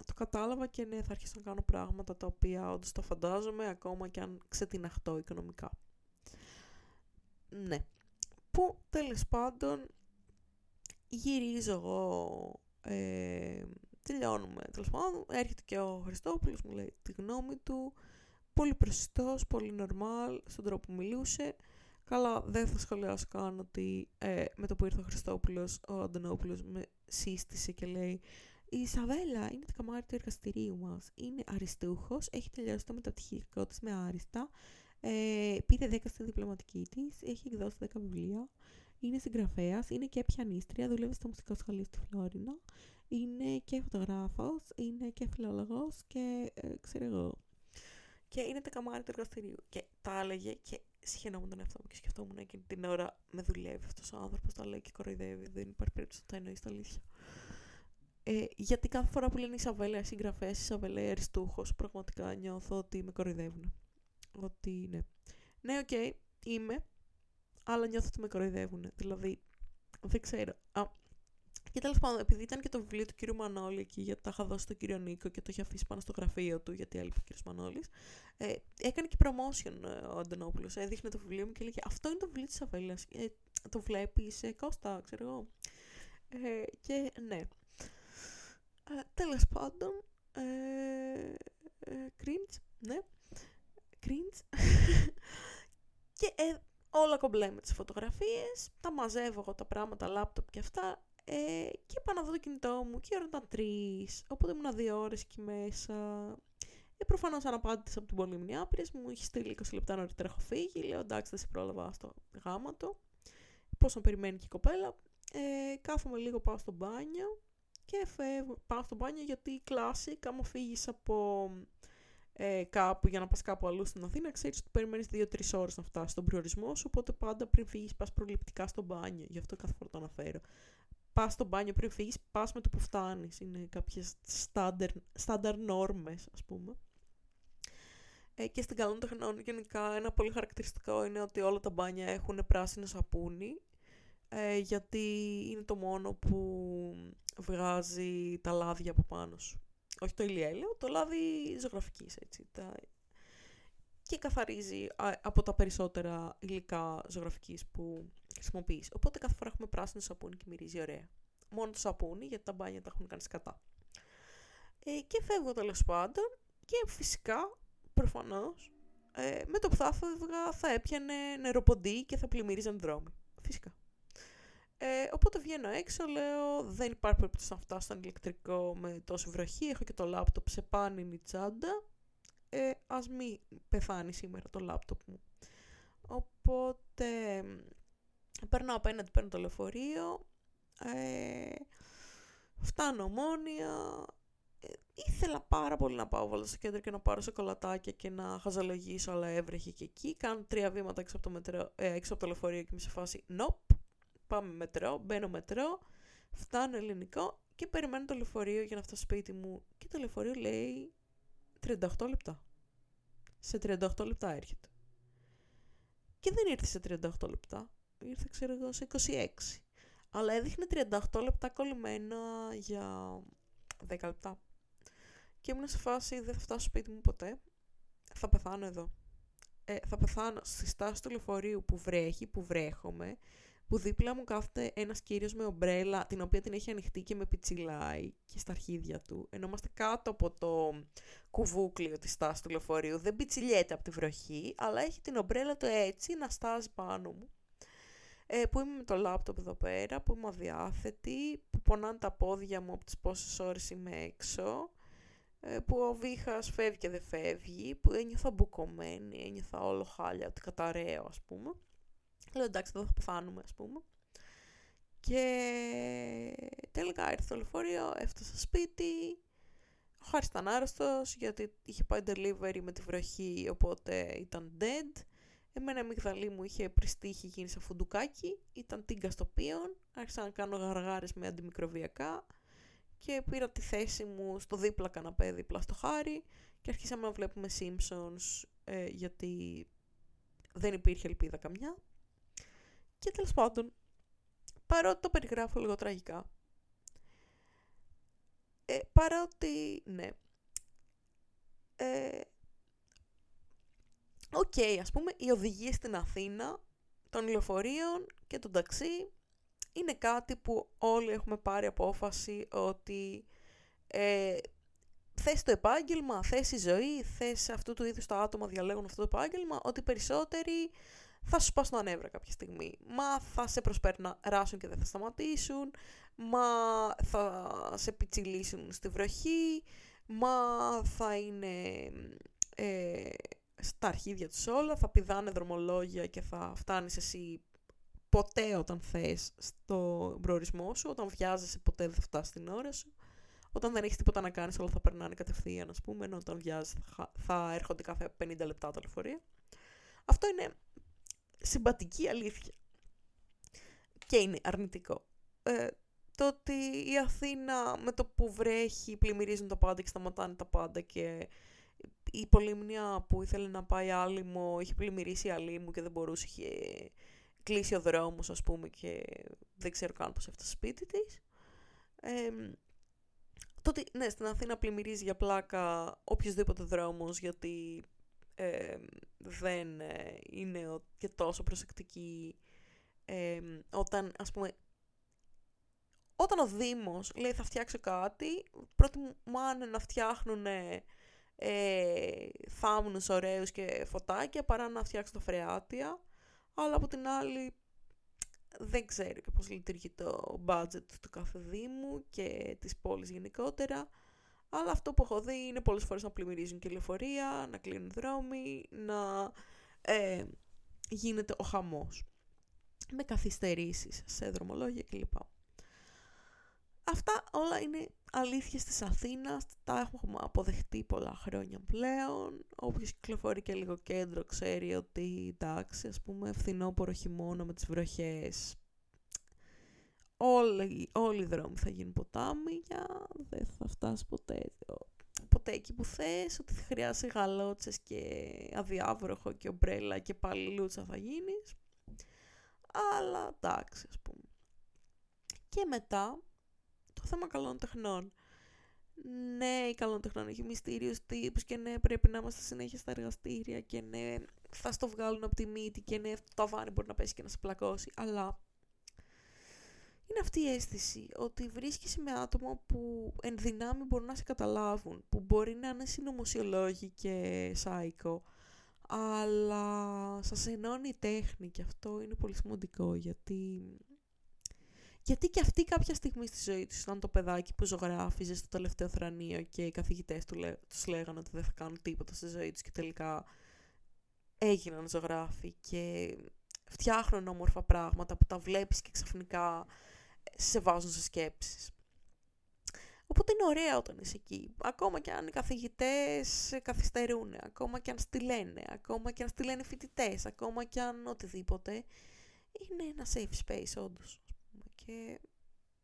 το κατάλαβα και ναι, θα αρχίσω να κάνω πράγματα τα οποία όντως τα φαντάζομαι, ακόμα και αν ξετιναχτώ οικονομικά. Ναι. Που τέλος πάντων γυρίζω εγώ, ε, τελειώνουμε. Τέλος πάντων, έρχεται και ο Χριστόπουλος, μου λέει τη γνώμη του. Πολύ προσιτός, πολύ normal, στον τρόπο που μιλούσε. Καλά, δεν θα σχολιάσω καν ότι ε, με το που ήρθε ο Χριστόπουλος, ο Αντωνόπουλος με σύστησε και λέει «Η Ισαβέλα είναι το καμάρι του εργαστηρίου μας, είναι αριστούχος, έχει τελειώσει το μεταπτυχιακό της με άριστα, ε, πήρε 10 στη διπλωματική της, έχει εκδώσει 10 βιβλία, είναι συγγραφέας, είναι και πιανίστρια, δουλεύει στο μουσικό σχολείο στη Φλόρινα, είναι και φωτογράφος, είναι και φιλόλογος και ε, ξέρω εγώ. Και είναι τα καμάρι του εργαστηρίου. Και τα έλεγε και συχαινόμουν τον εαυτό μου και σκεφτόμουν εκείνη την ώρα με δουλεύει αυτός ο άνθρωπος, τα λέει και κοροϊδεύει. Δεν υπάρχει περίπτωση να τα εννοείς στα αλήθεια. Ε, γιατί κάθε φορά που λένε Ισαβέλα συγγραφές, Ισαβέλα αριστούχος, πραγματικά νιώθω ότι με κοροϊδεύουν. Ότι ναι. Ναι, OK, okay, είμαι, αλλά νιώθω ότι με κοροϊδεύουν. Δηλαδή, δεν ξέρω. Α, και τέλος πάντων, επειδή ήταν και το βιβλίο του κύριου Μανώλη εκεί, γιατί τα είχα δώσει στον κύριο Νίκο και το είχε αφήσει πάνω στο γραφείο του, γιατί έλειπε ο κύριος Μανώλης, ε, έκανε και promotion ε, ο Αντωνόπουλος. Έδειχνε το βιβλίο μου και έλεγε Αυτό είναι το βιβλίο της Αβέλα. Ε, το βλέπεις, ε, Κώστα, ξέρω εγώ. Ε, και ναι. Ε, Τέλος πάντων. Ε, ε, cringe, ναι. Cringe. και ε, όλα κομπλέ με τις φωτογραφίες, τα μαζεύω εγώ τα πράγματα, λάπτοπ και αυτά, ε, και πάω να δω το κινητό μου και η ώρα ήταν τρεις. Οπότε ήμουν δύο ώρες εκεί μέσα. Ε, Προφανώς αναπάντησα από την πολύμνη άπειρες. Μου είχε στείλει 20 λεπτά νωρίτερα. Έχω φύγει. Λέω εντάξει, δεν σε πρόλαβα στο γάμα του. Πόσο περιμένει και η κοπέλα. Ε, κάθομαι λίγο, πάω στο μπάνιο. Και φεύγω. Πάω στο μπάνιο γιατί classic, άμα φύγεις από ε, κάπου για να πας κάπου αλλού στην Αθήνα, ξέρεις ότι περιμένεις 2-3 ώρες να φτάσεις στον προορισμό σου. Οπότε πάντα πριν φύγεις, πας προληπτικά στο μπάνιο. Γι' αυτό κάθε φορά το αναφέρω πας στο μπάνιο πριν φύγεις, πας με το που φτάνεις. Είναι κάποιες στάνταρ νόρμες, ας πούμε. Ε, και στην καλών τεχνών γενικά ένα πολύ χαρακτηριστικό είναι ότι όλα τα μπάνια έχουν πράσινο σαπούνι, ε, γιατί είναι το μόνο που βγάζει τα λάδια από πάνω σου. Όχι το ηλιέλαιο, το λάδι ζωγραφικής, έτσι. Τα... Και καθαρίζει από τα περισσότερα υλικά ζωγραφικής που χρησιμοποιείς. Οπότε κάθε φορά έχουμε πράσινο σαπούνι και μυρίζει ωραία. Μόνο το σαπούνι, γιατί τα μπάνια τα έχουν κάνει σκατά. Ε, και φεύγω τέλος πάντων και φυσικά, προφανώς, ε, με το που θα έφευγα θα έπιανε νεροποντί και θα πλημμύριζαν δρόμοι. Φυσικά. Ε, οπότε βγαίνω έξω, λέω δεν υπάρχει περίπτωση να φτάσω στον ηλεκτρικό με τόση βροχή, έχω και το λάπτοπ σε πάνινη τσάντα, ε, ας μην πεθάνει σήμερα το λάπτοπ μου. Οπότε παίρνω απέναντι, παίρνω το λεωφορείο, ε, φτάνω ομόνια, ε, ήθελα πάρα πολύ να πάω βάλω στο κέντρο και να πάρω σοκολατάκια και να χαζαλογήσω, αλλά έβρεχε και εκεί. Κάνω τρία βήματα έξω από το, μετρό, ε, έξω από το λεωφορείο και είμαι σε φάση nope. Πάμε μετρό, μπαίνω μετρό, φτάνω ελληνικό και περιμένω το λεωφορείο για να φτάσω σπίτι μου. Και το λεωφορείο λέει 38 λεπτά. Σε 38 λεπτά έρχεται. Και δεν ήρθε σε 38 λεπτά. Ήρθε, ξέρω εγώ, σε 26. Αλλά έδειχνε 38 λεπτά κολλημένα για 10 λεπτά. Και ήμουν σε φάση, δεν θα φτάσω σπίτι μου ποτέ. Θα πεθάνω εδώ. Ε, θα πεθάνω στη στάση του λεωφορείου που βρέχει, που βρέχομαι, που δίπλα μου κάθεται ένας κύριος με ομπρέλα, την οποία την έχει ανοιχτή και με πιτσιλάει και στα αρχίδια του. Ενώ είμαστε κάτω από το κουβούκλιο της στάσης του λεωφορείου. Δεν πιτσιλιέται από τη βροχή, αλλά έχει την ομπρέλα του έτσι να στάζει πάνω μου. Ε, που είμαι με το λάπτοπ εδώ πέρα, που είμαι αδιάθετη, που πονάνε τα πόδια μου από τις πόσες ώρες είμαι έξω, ε, που ο βήχας φεύγει και δεν φεύγει, που ένιωθα μπουκωμένη, ένιωθα όλο χάλια, ότι καταραίω ας πούμε. Λέω εντάξει, εδώ θα πεθάνουμε, ας πούμε. Και τελικά ήρθε το λεωφορείο, έφτασα σπίτι. Ο Χάρης ήταν άρρωστος γιατί είχε πάει delivery με τη βροχή, οπότε ήταν dead. Εμένα η μυγδαλή μου είχε πριστεί, είχε γίνει σαν φουντουκάκι, ήταν τίγκα στο πίον, άρχισα να κάνω γαργάρες με αντιμικροβιακά και πήρα τη θέση μου στο δίπλα καναπέ δίπλα στο Χάρη και αρχίσαμε να βλέπουμε Simpsons ε, γιατί δεν υπήρχε ελπίδα καμιά. Και τέλος πάντων, παρότι το περιγράφω λίγο τραγικά, ε, παρότι, ναι, ε, OK, okay, ας πούμε, η οδηγία στην Αθήνα των λεωφορείων και των ταξί είναι κάτι που όλοι έχουμε πάρει απόφαση ότι ε, θες το επάγγελμα, θες η ζωή, θες αυτού του είδους τα άτομα διαλέγουν αυτό το επάγγελμα, ότι περισσότεροι θα σου σπάσουν τα νεύρα κάποια στιγμή. Μα θα σε προσπερνάσουν και δεν θα σταματήσουν. Μα θα σε πιτσιλήσουν στη βροχή. Μα θα είναι ε, στα αρχίδια τους όλα. Θα πηδάνε δρομολόγια και θα φτάνεις εσύ ποτέ όταν θες στο προορισμό σου. Όταν βιάζεσαι ποτέ δεν θα φτάσεις την ώρα σου. Όταν δεν έχεις τίποτα να κάνεις όλα θα περνάνε κατευθείαν ας πούμε. Ενώ όταν βιάζεσαι θα, θα έρχονται κάθε 50 λεπτά τα λεωφορεία. Αυτό είναι συμπατική αλήθεια. Και είναι αρνητικό. Ε, το ότι η Αθήνα με το που βρέχει πλημμυρίζουν τα πάντα και σταματάνε τα πάντα και η πολύμνια που ήθελε να πάει άλυμο είχε πλημμυρίσει άλυμο και δεν μπορούσε, είχε κλείσει ο δρόμος ας πούμε και δεν ξέρω καν πώς έφτασε σπίτι της. Ε, το ότι, ναι, στην Αθήνα πλημμυρίζει για πλάκα οποιοδήποτε δρόμος γιατί δεν ε, είναι και τόσο προσεκτική όταν, ας πούμε, όταν ο Δήμος λέει θα φτιάξω κάτι, προτιμάνε να φτιάχνουν ε, θάμνους ωραίους και φωτάκια παρά να φτιάξουν τα φρεάτια, αλλά από την άλλη δεν ξέρω και πώς λειτουργεί το budget του κάθε Δήμου και της πόλης γενικότερα. Αλλά αυτό που έχω δει είναι πολλές φορές να πλημμυρίζουν και λεωφορεία, να κλείνουν δρόμοι, να ε, γίνεται ο χαμός. Με καθυστερήσεις σε δρομολόγια κλπ. Αυτά όλα είναι αλήθειες της Αθήνας, τα έχουμε αποδεχτεί πολλά χρόνια πλέον. Όποιος κυκλοφορεί και λίγο κέντρο ξέρει ότι εντάξει, ας πούμε, φθινόπωρο χειμώνα με τις βροχές όλοι, όλοι οι δρόμοι θα γίνουν ποτάμια, δεν θα φτάσει ποτέ, ποτέ εκεί που θες, ότι θα χρειάζεσαι γαλότσες και αδιάβροχο και ομπρέλα και πάλι λούτσα θα γίνεις. Αλλά εντάξει, ας πούμε. Και μετά, το θέμα καλών τεχνών. Ναι, η καλών τεχνών έχει μυστήριους τύπους και ναι, πρέπει να είμαστε συνέχεια στα εργαστήρια και ναι, θα στο βγάλουν από τη μύτη και ναι, το ταβάνι μπορεί να πέσει και να σε πλακώσει, αλλά είναι αυτή η αίσθηση ότι βρίσκεσαι με άτομα που εν δυνάμει μπορούν να σε καταλάβουν, που μπορεί να είναι συνωμοσιολόγοι και σάικο, αλλά σας ενώνει η τέχνη και αυτό είναι πολύ σημαντικό γιατί... Γιατί και αυτή κάποια στιγμή στη ζωή τους ήταν το παιδάκι που ζωγράφιζε στο τελευταίο θρανείο και οι καθηγητές του λέ, τους λέγανε ότι δεν θα κάνουν τίποτα στη ζωή τους και τελικά έγιναν ζωγράφοι και φτιάχνουν όμορφα πράγματα που τα βλέπεις και ξαφνικά σε βάζουν σε σκέψεις. Οπότε είναι ωραία όταν είσαι εκεί. Ακόμα και αν οι καθηγητές καθυστερούν, ακόμα και αν στείλαινε, ακόμα και αν στείλαινε φοιτητές, ακόμα και αν οτιδήποτε. Είναι ένα safe space όντως. Και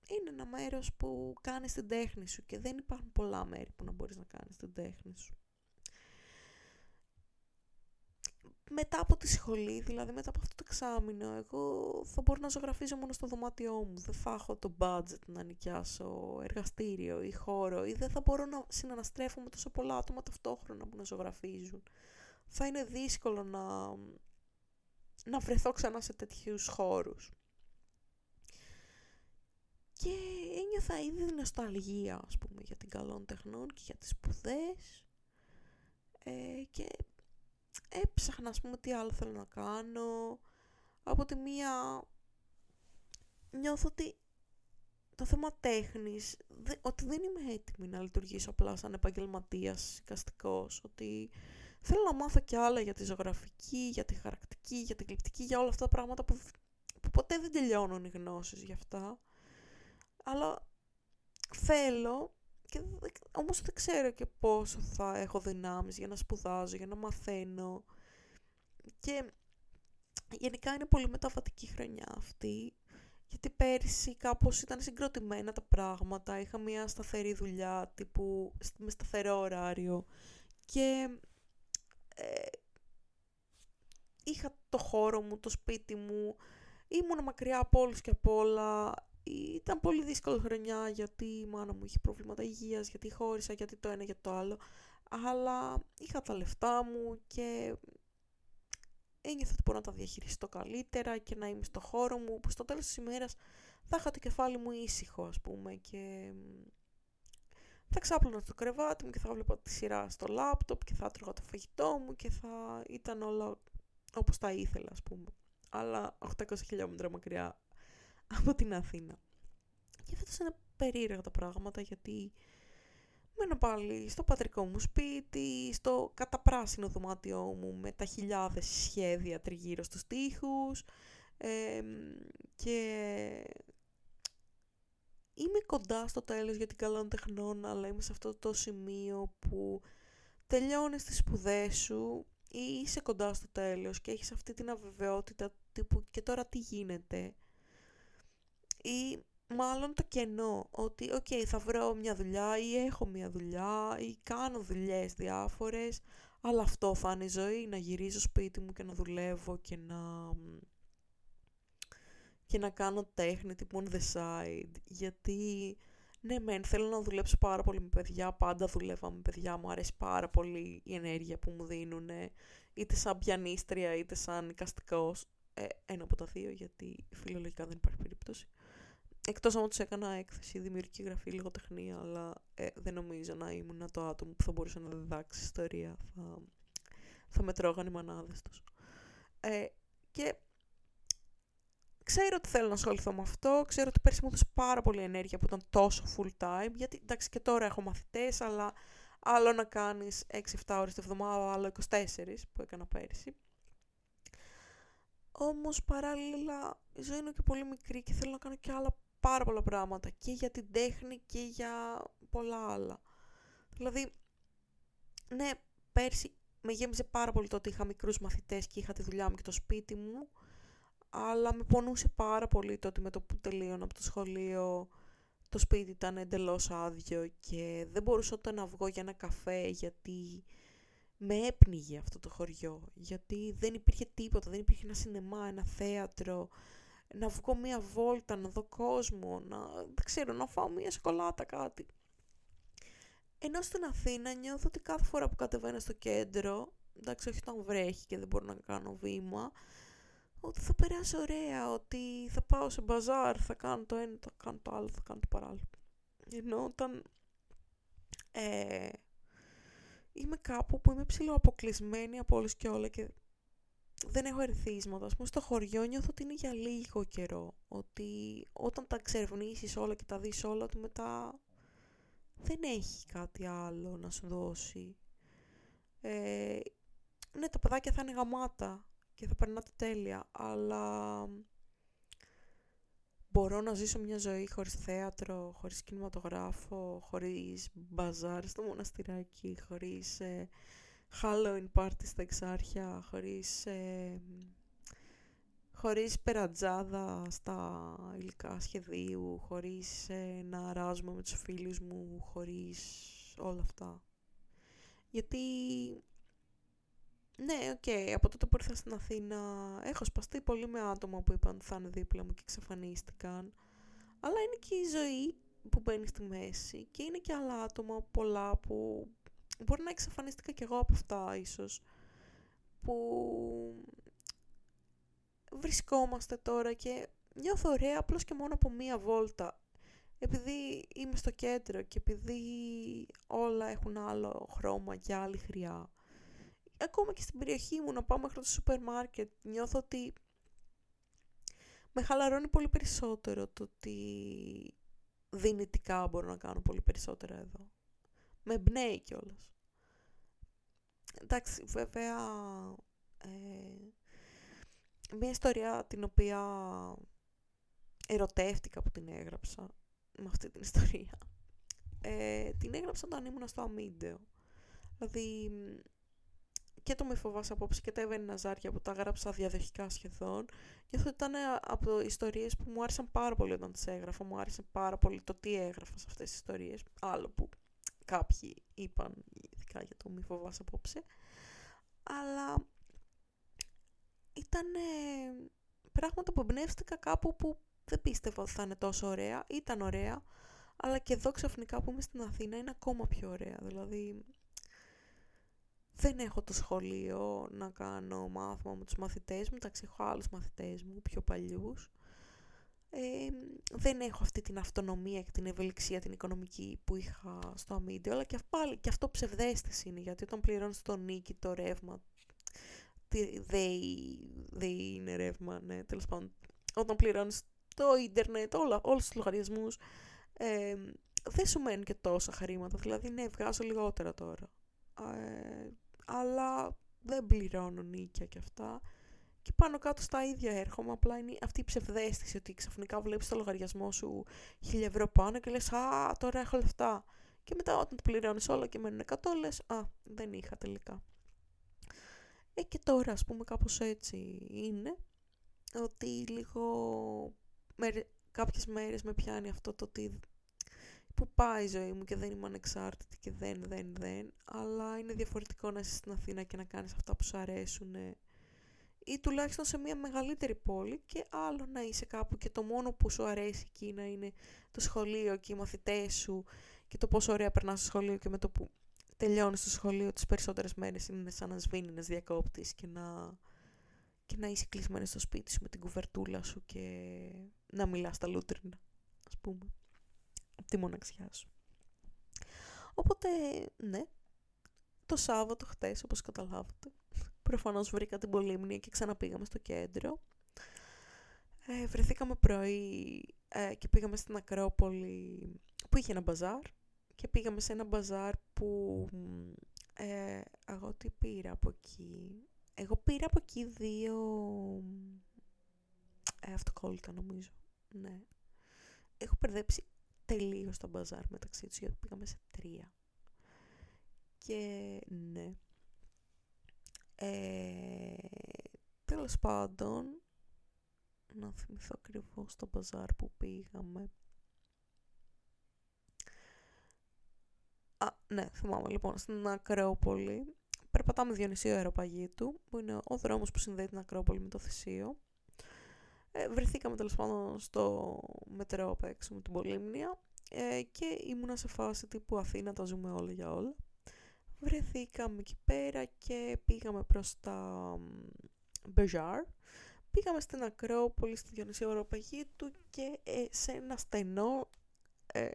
είναι ένα μέρος που κάνεις την τέχνη σου και δεν υπάρχουν πολλά μέρη που να μπορείς να κάνεις την τέχνη σου. μετά από τη σχολή, δηλαδή μετά από αυτό το εξάμεινο, εγώ θα μπορώ να ζωγραφίζω μόνο στο δωμάτιό μου. Δεν θα έχω το budget να νοικιάσω εργαστήριο ή χώρο ή δεν θα μπορώ να συναναστρέφω με τόσο πολλά άτομα ταυτόχρονα που να ζωγραφίζουν. Θα είναι δύσκολο να, να βρεθώ ξανά σε τέτοιους χώρους. Και ένιωθα ήδη νοσταλγία, ας πούμε, για την καλών τεχνών και για τις σπουδές. Ε, και έψαχνα ας πούμε τι άλλο θέλω να κάνω. Από τη μία νιώθω ότι το θέμα τέχνης, ότι δεν είμαι έτοιμη να λειτουργήσω απλά σαν επαγγελματίας εικαστικός, ότι θέλω να μάθω κι άλλα για τη ζωγραφική, για τη χαρακτική, για την κλειπτική, για όλα αυτά τα πράγματα που, που ποτέ δεν τελειώνουν οι γνώσεις γι' αυτά. Αλλά θέλω και όμως δεν ξέρω και πόσο θα έχω δυνάμεις για να σπουδάζω, για να μαθαίνω. Και γενικά είναι πολύ μεταβατική χρονιά αυτή, γιατί πέρυσι κάπως ήταν συγκροτημένα τα πράγματα, είχα μια σταθερή δουλειά τύπου με σταθερό ωράριο. Και ε, είχα το χώρο μου, το σπίτι μου, ήμουν μακριά από όλους και από όλα, ήταν πολύ δύσκολη χρονιά γιατί η μάνα μου είχε προβλήματα υγείας, γιατί χώρισα, γιατί το ένα για το άλλο. Αλλά είχα τα λεφτά μου και ένιωθα ότι μπορώ να τα διαχειριστώ καλύτερα και να είμαι στο χώρο μου που στο τέλος της ημέρας θα είχα το κεφάλι μου ήσυχο ας πούμε και θα ξάπλωνα στο κρεβάτι μου και θα βλέπα τη σειρά στο λάπτοπ και θα έτρωγα το φαγητό μου και θα ήταν όλα όπως τα ήθελα ας πούμε. Αλλά 800 χιλιόμετρα μακριά από την Αθήνα. Και φέτος είναι περίεργα τα πράγματα γιατί μένω πάλι στο πατρικό μου σπίτι, στο καταπράσινο δωμάτιό μου με τα χιλιάδες σχέδια τριγύρω στους τοίχους και είμαι κοντά στο τέλος για την καλών τεχνών αλλά είμαι σε αυτό το σημείο που τελειώνεις τις σπουδές σου ή είσαι κοντά στο τέλος και έχεις αυτή την αβεβαιότητα τύπου και τώρα τι γίνεται ή μάλλον το κενό ότι οκ θα βρω μια δουλειά ή έχω μια δουλειά ή κάνω δουλειές διάφορες αλλά αυτό θα είναι η ζωή να γυρίζω σπίτι μου και να δουλεύω και να και να κάνω τέχνη τύπου on the side γιατί ναι μεν θέλω να δουλέψω πάρα πολύ με παιδιά πάντα δουλεύα με παιδιά μου αρέσει πάρα πολύ η ενέργεια που μου δίνουν είτε σαν πιανίστρια είτε σαν οικαστικός. Ε, ένα από τα δύο γιατί φιλολογικά δεν υπάρχει περίπτωση Εκτός αν τους έκανα έκθεση, δημιουργική γραφή, λογοτεχνία, αλλά ε, δεν νομίζω να ήμουν το άτομο που θα μπορούσε να διδάξει ιστορία. Θα, θα με τρώγαν οι μανάδες τους. Ε, και ξέρω ότι θέλω να ασχοληθώ με αυτό, ξέρω ότι πέρσι μου έδωσε πάρα πολύ ενέργεια που ήταν τόσο full time, γιατί εντάξει και τώρα έχω μαθητές, αλλά άλλο να κάνεις 6-7 ώρες τη βδομάδα, άλλο 24 που έκανα πέρσι. Όμως παράλληλα η ζωή είναι και πολύ μικρή και θέλω να κάνω και άλλα πάρα πολλά πράγματα και για την τέχνη και για πολλά άλλα. Δηλαδή, ναι, πέρσι με γέμιζε πάρα πολύ το ότι είχα μικρούς μαθητές και είχα τη δουλειά μου και το σπίτι μου, αλλά με πονούσε πάρα πολύ το ότι με το που τελείωνα από το σχολείο το σπίτι ήταν εντελώς άδειο και δεν μπορούσα ούτε να βγω για ένα καφέ γιατί με έπνιγε αυτό το χωριό, γιατί δεν υπήρχε τίποτα, δεν υπήρχε ένα σινεμά, ένα θέατρο, να βγω μία βόλτα, να δω κόσμο, να, δεν ξέρω, να φάω μία σκολάτα κάτι. Ενώ στην Αθήνα νιώθω ότι κάθε φορά που κατεβαίνω στο κέντρο, εντάξει όχι όταν βρέχει και δεν μπορώ να κάνω βήμα, ότι θα περάσει ωραία, ότι θα πάω σε μπαζάρ, θα κάνω το ένα, θα κάνω το άλλο, θα κάνω το παράλληλο. Ενώ όταν ε, είμαι κάπου που είμαι ψηλοαποκλεισμένη από όλους και όλα και δεν έχω ερθίσματα. Ας πούμε στο χωριό νιώθω ότι είναι για λίγο καιρό. Ότι όταν τα ξερευνήσεις όλα και τα δεις όλα, ότι μετά δεν έχει κάτι άλλο να σου δώσει. Ε, ναι, τα παιδάκια θα είναι γαμάτα και θα περνάτε τέλεια, αλλά μπορώ να ζήσω μια ζωή χωρίς θέατρο, χωρίς κινηματογράφο, χωρίς μπαζάρ στο μοναστηράκι, χωρίς ε, Halloween party στα εξάρχεια, χωρίς, ε, χωρίς περατζάδα στα υλικά σχεδίου, χωρίς ε, να αράζουμε με τους φίλους μου, χωρίς όλα αυτά. Γιατί, ναι, OK, okay, από τότε που ήρθα στην Αθήνα έχω σπαστεί πολύ με άτομα που είπαν θα είναι δίπλα μου και εξαφανίστηκαν. Αλλά είναι και η ζωή που μπαίνει στη μέση και είναι και άλλα άτομα πολλά που μπορεί να εξαφανίστηκα κι εγώ από αυτά ίσως που βρισκόμαστε τώρα και νιώθω ωραία απλώς και μόνο από μία βόλτα. Επειδή είμαι στο κέντρο και επειδή όλα έχουν άλλο χρώμα και άλλη χρειά. Ακόμα και στην περιοχή μου να πάω μέχρι το σούπερ μάρκετ νιώθω ότι με χαλαρώνει πολύ περισσότερο το ότι δυνητικά μπορώ να κάνω πολύ περισσότερα εδώ με εμπνέει κιόλας. Εντάξει, βέβαια, ε, μια ιστορία την οποία ερωτεύτηκα που την έγραψα, με αυτή την ιστορία, ε, την έγραψα όταν ήμουν στο αμύντεο. Δηλαδή, και το «Μη φοβάσαι απόψε» και τα «Εύαινη Ναζάρια» που τα έγραψα διαδοχικά σχεδόν. Και αυτό ήταν από ιστορίες που μου άρεσαν πάρα πολύ όταν τις έγραφα. Μου άρεσε πάρα πολύ το τι έγραφα σε αυτές τις ιστορίες. Άλλο που κάποιοι είπαν ειδικά για το μη φοβάσαι απόψε αλλά ήταν πράγματα που εμπνεύστηκα κάπου που δεν πίστευα ότι θα είναι τόσο ωραία. Ήταν ωραία αλλά και εδώ ξαφνικά που είμαι στην Αθήνα είναι ακόμα πιο ωραία. Δηλαδή δεν έχω το σχολείο να κάνω μάθημα με τους μαθητές μου, εντάξει έχω άλλους μαθητές μου πιο παλιούς δεν έχω αυτή την αυτονομία και την ευελιξία την οικονομική που είχα στο αμύντιο, αλλά και, πάλι, και αυτό ψευδέστηση είναι, γιατί όταν πληρώνεις το νίκη, το ρεύμα, δεν είναι ρεύμα, ναι, τέλος πάντων, όταν πληρώνεις το ίντερνετ, όλα, όλους τους λογαριασμούς, ε, δεν σου μένουν και τόσα χρήματα, δηλαδή ναι, βγάζω λιγότερα τώρα. Ε, αλλά δεν πληρώνω νίκια και αυτά και πάνω κάτω στα ίδια έρχομαι. Απλά είναι αυτή η ψευδέστηση ότι ξαφνικά βλέπεις το λογαριασμό σου 1000 ευρώ πάνω και λες: Α, τώρα έχω λεφτά. Και μετά όταν το πληρώνεις όλα και μένουν 100, λες: Α, δεν είχα τελικά. Ε, και τώρα, ας πούμε, κάπως έτσι είναι. Ότι λίγο με, κάποιες μέρες με πιάνει αυτό το ότι που πάει η ζωή μου και δεν είμαι ανεξάρτητη και δεν, δεν, δεν, αλλά είναι διαφορετικό να είσαι στην Αθήνα και να κάνεις αυτά που σου αρέσουν ή τουλάχιστον σε μια μεγαλύτερη πόλη και άλλο να είσαι κάπου και το μόνο που σου αρέσει εκεί να είναι το σχολείο και οι μαθητές σου και το πόσο ωραία περνάς στο σχολείο και με το που τελειώνεις το σχολείο τις περισσότερες μέρες είναι σαν να σβήνει ένας διακόπτης και να, και να είσαι κλεισμένη στο σπίτι σου με την κουβερτούλα σου και να μιλάς τα λούτρινα, ας πούμε, από τη μοναξιά σου. Οπότε, ναι, το Σάββατο χτες, όπως καταλάβατε, Προφανώς βρήκα την Πολύμνη και ξαναπήγαμε στο κέντρο. Ε, βρεθήκαμε πρωί ε, και πήγαμε στην Ακρόπολη που είχε ένα μπαζάρ και πήγαμε σε ένα μπαζάρ που ε, εγώ τι πήρα από εκεί. Εγώ πήρα από εκεί δύο ε, αυτοκόλλητα νομίζω. Ναι. Έχω περδέψει τελείως τα μπαζάρ μεταξύ τους γιατί πήγαμε σε τρία. Και ναι, ε, τέλος πάντων, να θυμηθώ ακριβώς το μπαζάρ που πήγαμε. Α, ναι, θυμάμαι λοιπόν, στην Ακρόπολη. Περπατάμε Διονυσίο Αεροπαγίτου, που είναι ο δρόμος που συνδέει την Ακρόπολη με το Θησίο. Ε, βρεθήκαμε τέλος πάντων στο μετρό απ' έξω με την Πολύμνια ε, και ήμουνα σε φάση τύπου Αθήνα, τα ζούμε όλα για όλα βρεθήκαμε εκεί πέρα και πήγαμε προς τα Μπεζάρ. Πήγαμε στην Ακρόπολη, στη Διονυσία Οροπαγίτου και ε, σε ένα στενό ε,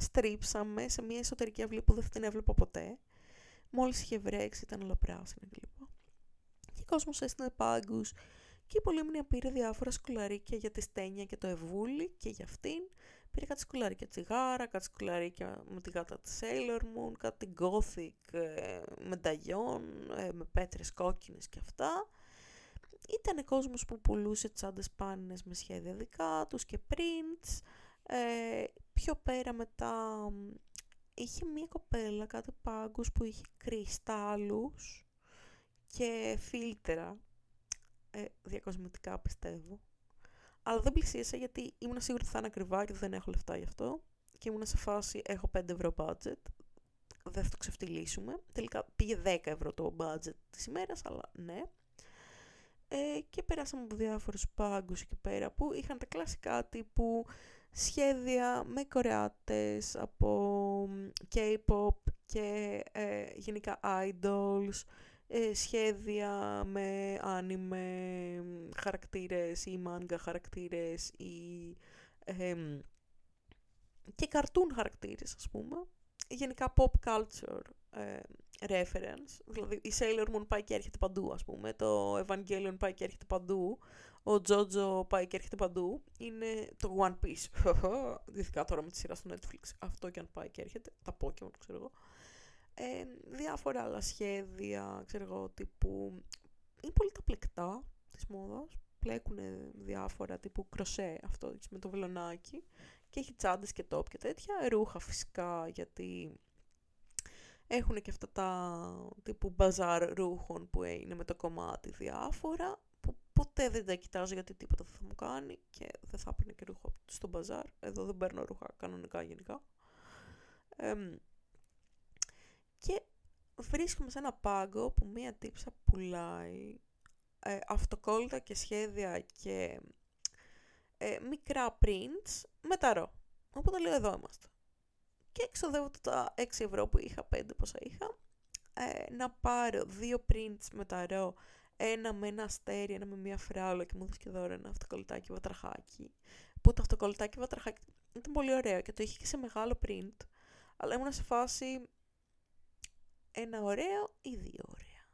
στρίψαμε σε μια εσωτερική αυλή που δεν την έβλεπα ποτέ Μόλις είχε βρέξει ήταν όλα πράσινα κλπ. Και ο κόσμος έστεινε πάγκους και η Πολύμνια πήρε διάφορα σκουλαρίκια για τη Στένια και το Ευούλη και για αυτήν. Πήρε κάτι σκουλαρίκια τσιγάρα, κάτι σκουλαρίκια με τη γάτα της Sailor Moon, κάτι gothic ε, μεταγιών, ε, με πέτρες κόκκινες και αυτά. Ήταν κόσμος που πουλούσε τσάντες πάνινες με σχέδια δικά τους και prints. Ε, πιο πέρα μετά είχε μία κοπέλα κάτι πάγκους που είχε κρυστάλλους και φίλτρα ε, διακοσμητικά πιστεύω. Αλλά δεν πλησίασα γιατί ήμουν σίγουρη ότι θα είναι ακριβά και δεν έχω λεφτά γι' αυτό. Και ήμουν σε φάση, έχω 5 ευρώ budget. Δεν θα το ξεφτυλίσουμε. Τελικά πήγε 10 ευρώ το budget της ημέρας, αλλά ναι. Ε, και περάσαμε από διάφορους πάγκους εκεί πέρα που είχαν τα κλασικά τύπου σχέδια με κορεάτες από K-pop και ε, γενικά idols ε, σχέδια με άνιμε χαρακτήρες ή manga χαρακτήρες ή και καρτούν χαρακτήρες ας πούμε. Γενικά pop culture ε, reference. Δηλαδή η Sailor Moon πάει και έρχεται παντού ας πούμε. Το Evangelion πάει και έρχεται παντού. Ο Jojo πάει και έρχεται παντού. Είναι το One Piece. Ειδικά τώρα με τη σειρά στο Netflix. Αυτό και αν πάει και έρχεται. Τα Pokemon ξέρω εγώ ε, διάφορα άλλα σχέδια, ξέρω εγώ, τύπου... Είναι πολύ τα πλεκτά της μόδας. Πλέκουν διάφορα τύπου κροσέ αυτό με το βελονάκι και έχει τσάντες και τόπ και τέτοια. Ρούχα φυσικά γιατί έχουν και αυτά τα τύπου μπαζάρ ρούχων που είναι με το κομμάτι διάφορα που ποτέ δεν τα κοιτάζω γιατί τίποτα δεν θα μου κάνει και δεν θα έπαιρνε και ρούχα στο μπαζάρ. Εδώ δεν παίρνω ρούχα κανονικά γενικά. Και βρίσκομαι σε ένα πάγκο που μία τύψα πουλάει ε, αυτοκόλλητα και σχέδια και ε, μικρά prints με ταρό. Οπότε λέω εδώ είμαστε. Και εξοδεύω τα 6 ευρώ που είχα, 5 πόσα είχα, ε, να πάρω δύο prints με ταρό, ένα με ένα αστέρι, ένα με μία φράουλα και μου έδωσε και δώρο ένα αυτοκολλητάκι βατραχάκι. Που το αυτοκολλητάκι βατραχάκι ήταν πολύ ωραίο και το είχε και σε μεγάλο print, αλλά ήμουν σε φάση ένα ωραίο ή δύο ωραία.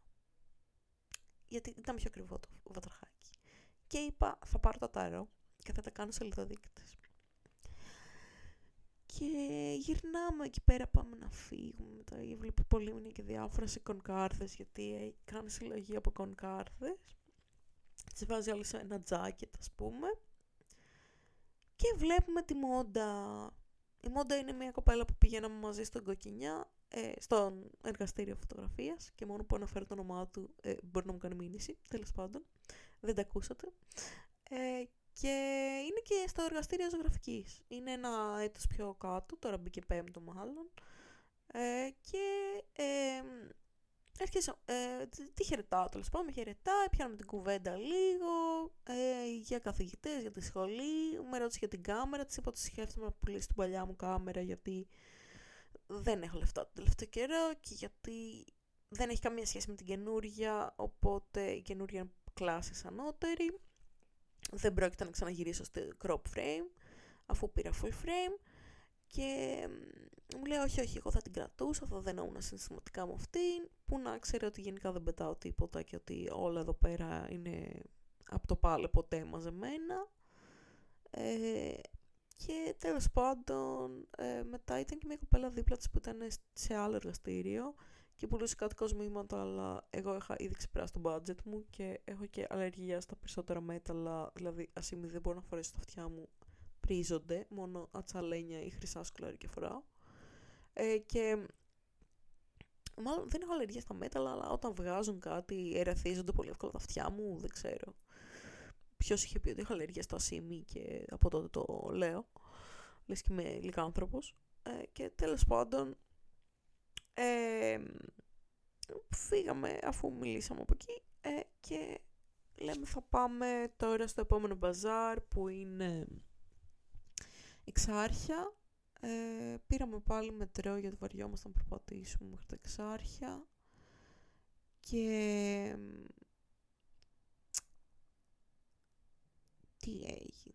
Γιατί ήταν πιο ακριβό το βατραχάκι. Και είπα θα πάρω το τάρο και θα τα κάνω σε λιδοδείκτες. Και γυρνάμε εκεί πέρα, πάμε να φύγουμε. Μετά βλέπει πολύ και διάφορα σε κονκάρδες, γιατί κάνει συλλογή από κονκάρδες. Τις βάζει άλλη σε ένα τζάκετ, ας πούμε. Και βλέπουμε τη Μόντα. Η Μόντα είναι μια κοπέλα που πηγαίναμε μαζί στον Κοκκινιά ε, στον εργαστήριο φωτογραφίας και μόνο που αναφέρω το όνομά του ε, μπορεί να μου κάνει μήνυση, τέλος πάντων. Δεν τα ακούσατε. Ε, και είναι και στο εργαστήριο ζωγραφικής. Είναι ένα έτος πιο κάτω, τώρα μπήκε πέμπτο μάλλον. Ε, και ε, Αρχίσα, ε, τι χαιρετάω τέλος πάντων, με χαιρετάει, πιάνουμε την κουβέντα λίγο ε, για καθηγητές, για τη σχολή, με ρώτησε για την κάμερα, της είπα ότι σκέφτομαι να πουλήσει την παλιά μου κάμερα γιατί δεν έχω λεφτά τον τελευταίο καιρό και γιατί δεν έχει καμία σχέση με την καινούρια, οπότε η καινούρια είναι κλάση ανώτερη. Δεν πρόκειται να ξαναγυρίσω στο crop frame, αφού πήρα full frame. Και μου λέει όχι, όχι, εγώ θα την κρατούσα, θα δενόμουν συναισθηματικά με αυτήν, που να ξέρει ότι γενικά δεν πετάω τίποτα και ότι όλα εδώ πέρα είναι από το πάλε ποτέ μαζεμένα. Ε, και τέλος πάντων, ε, μετά ήταν και μια κοπέλα δίπλα της που ήταν σε άλλο εργαστήριο και πουλούσε κάτι κοσμήματα, αλλά εγώ είχα ήδη ξεπεράσει το budget μου και έχω και αλλεργία στα περισσότερα μέταλλα, δηλαδή ασήμι δεν μπορώ να φορέσω τα αυτιά μου, πρίζονται, μόνο ατσαλένια ή χρυσά και φοράω. Ε, και μάλλον δεν έχω αλλεργία στα μέταλλα, αλλά όταν βγάζουν κάτι ερεθίζονται πολύ εύκολα τα αυτιά μου, δεν ξέρω. Ποιος είχε πει ότι είχα αλλεργία στο ασίμι και από τότε το λέω. Λες και είμαι λιγάνθρωπο. Ε, και τέλος πάντων. Ε, φύγαμε αφού μιλήσαμε από εκεί ε, και λέμε θα πάμε τώρα στο επόμενο μπαζάρ που είναι Εξάρχεια. Ε, πήραμε πάλι μετρό γιατί βαριόμασταν να περπατήσουμε μέχρι τα Εξάρχεια και τι έγινε.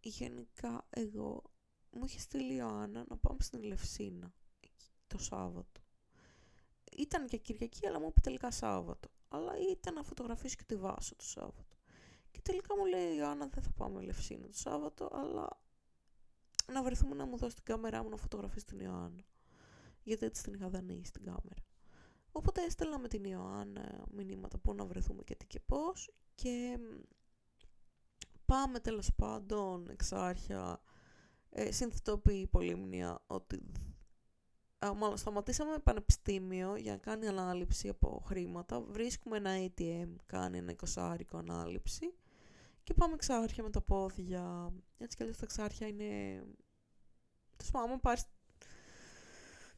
Γενικά εγώ μου είχε στείλει η Άννα να πάμε στην Ελευσίνα το Σάββατο. ήταν και Κυριακή, αλλά μου είπε τελικά Σάββατο. Αλλά ήταν να φωτογραφίσει και τη Βάσο το Σάββατο. Και τελικά μου λέει η Ιωάννα δεν θα πάμε Λευσίνο το Σάββατο, αλλά να βρεθούμε να μου δώσει την κάμερά μου να φωτογραφίσει την Ιωάννα. Γιατί έτσι την είχα δανείσει την κάμερα. Οπότε έστελνα με την Ιωάννα μηνύματα πού να βρεθούμε και τι και πώς και πάμε τέλος πάντων εξάρχεια. Ε, συνθετοποιεί η Πολύμνια ότι α, μάλλον σταματήσαμε πανεπιστήμιο για να κάνει ανάληψη από χρήματα. Βρίσκουμε ένα ATM κάνει ένα εικοσάρικο ανάληψη και πάμε εξάρχεια με τα πόδια. Έτσι κι αλλιώς τα εξάρχεια είναι Τέλος πάντων, άμα πάρεις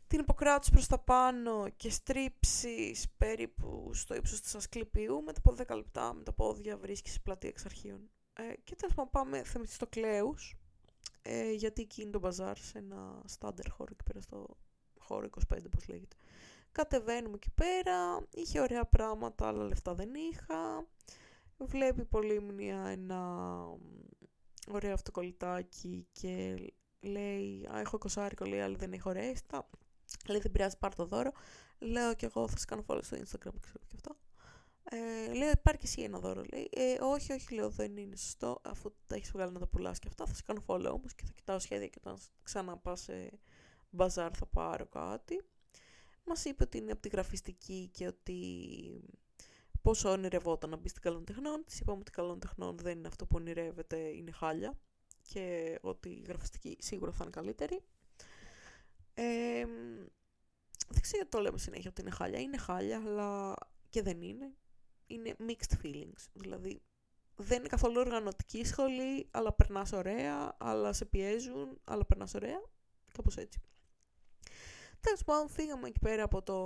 την υποκράτους προς τα πάνω και στρίψεις περίπου στο ύψος της Ασκληπιού, μετά από 10 λεπτά με τα πόδια βρίσκεις πλατεία εξ αρχείων. Ε, και τέλος πάντων πάμε στο Κλέους, ε, γιατί εκεί είναι το μπαζάρ σε ένα στάντερ χώρο εκεί πέρα στο χώρο 25 πώς λέγεται. Κατεβαίνουμε εκεί πέρα, είχε ωραία πράγματα, αλλά λεφτά δεν είχα. Βλέπει πολύ μνήα ένα ωραίο αυτοκολλητάκι και λέει «Α, έχω κοσάρικο, λέει, αλλά δεν έχω ρέστα». Λέει δεν πειράζει, πάρ το δώρο. Λέω και εγώ θα σε κάνω follow στο Instagram, ξέρω και αυτό. Ε, λέω υπάρχει και εσύ ένα δώρο. Λέει, ε, όχι, όχι, λέω δεν είναι σωστό. Αφού τα έχεις βγάλει να τα πουλάς και αυτά, θα σε κάνω follow όμως και θα κοιτάω σχέδια και όταν ξαναπάς σε μπαζάρ θα πάρω κάτι. Μας είπε ότι είναι από τη γραφιστική και ότι πόσο ονειρευόταν να μπει στην καλών τεχνών. Της είπαμε ότι καλών τεχνών δεν είναι αυτό που ονειρεύεται, είναι χάλια. Και ότι η γραφιστική σίγουρα θα είναι καλύτερη. Ε, δεν ξέρω γιατί το λέμε συνέχεια ότι είναι χάλια. Είναι χάλια, αλλά και δεν είναι. Είναι mixed feelings. Δηλαδή, δεν είναι καθόλου οργανωτική σχολή, αλλά περνάς ωραία, αλλά σε πιέζουν, αλλά περνάς ωραία. Κάπως έτσι. Τέλος πάντων, φύγαμε εκεί πέρα από το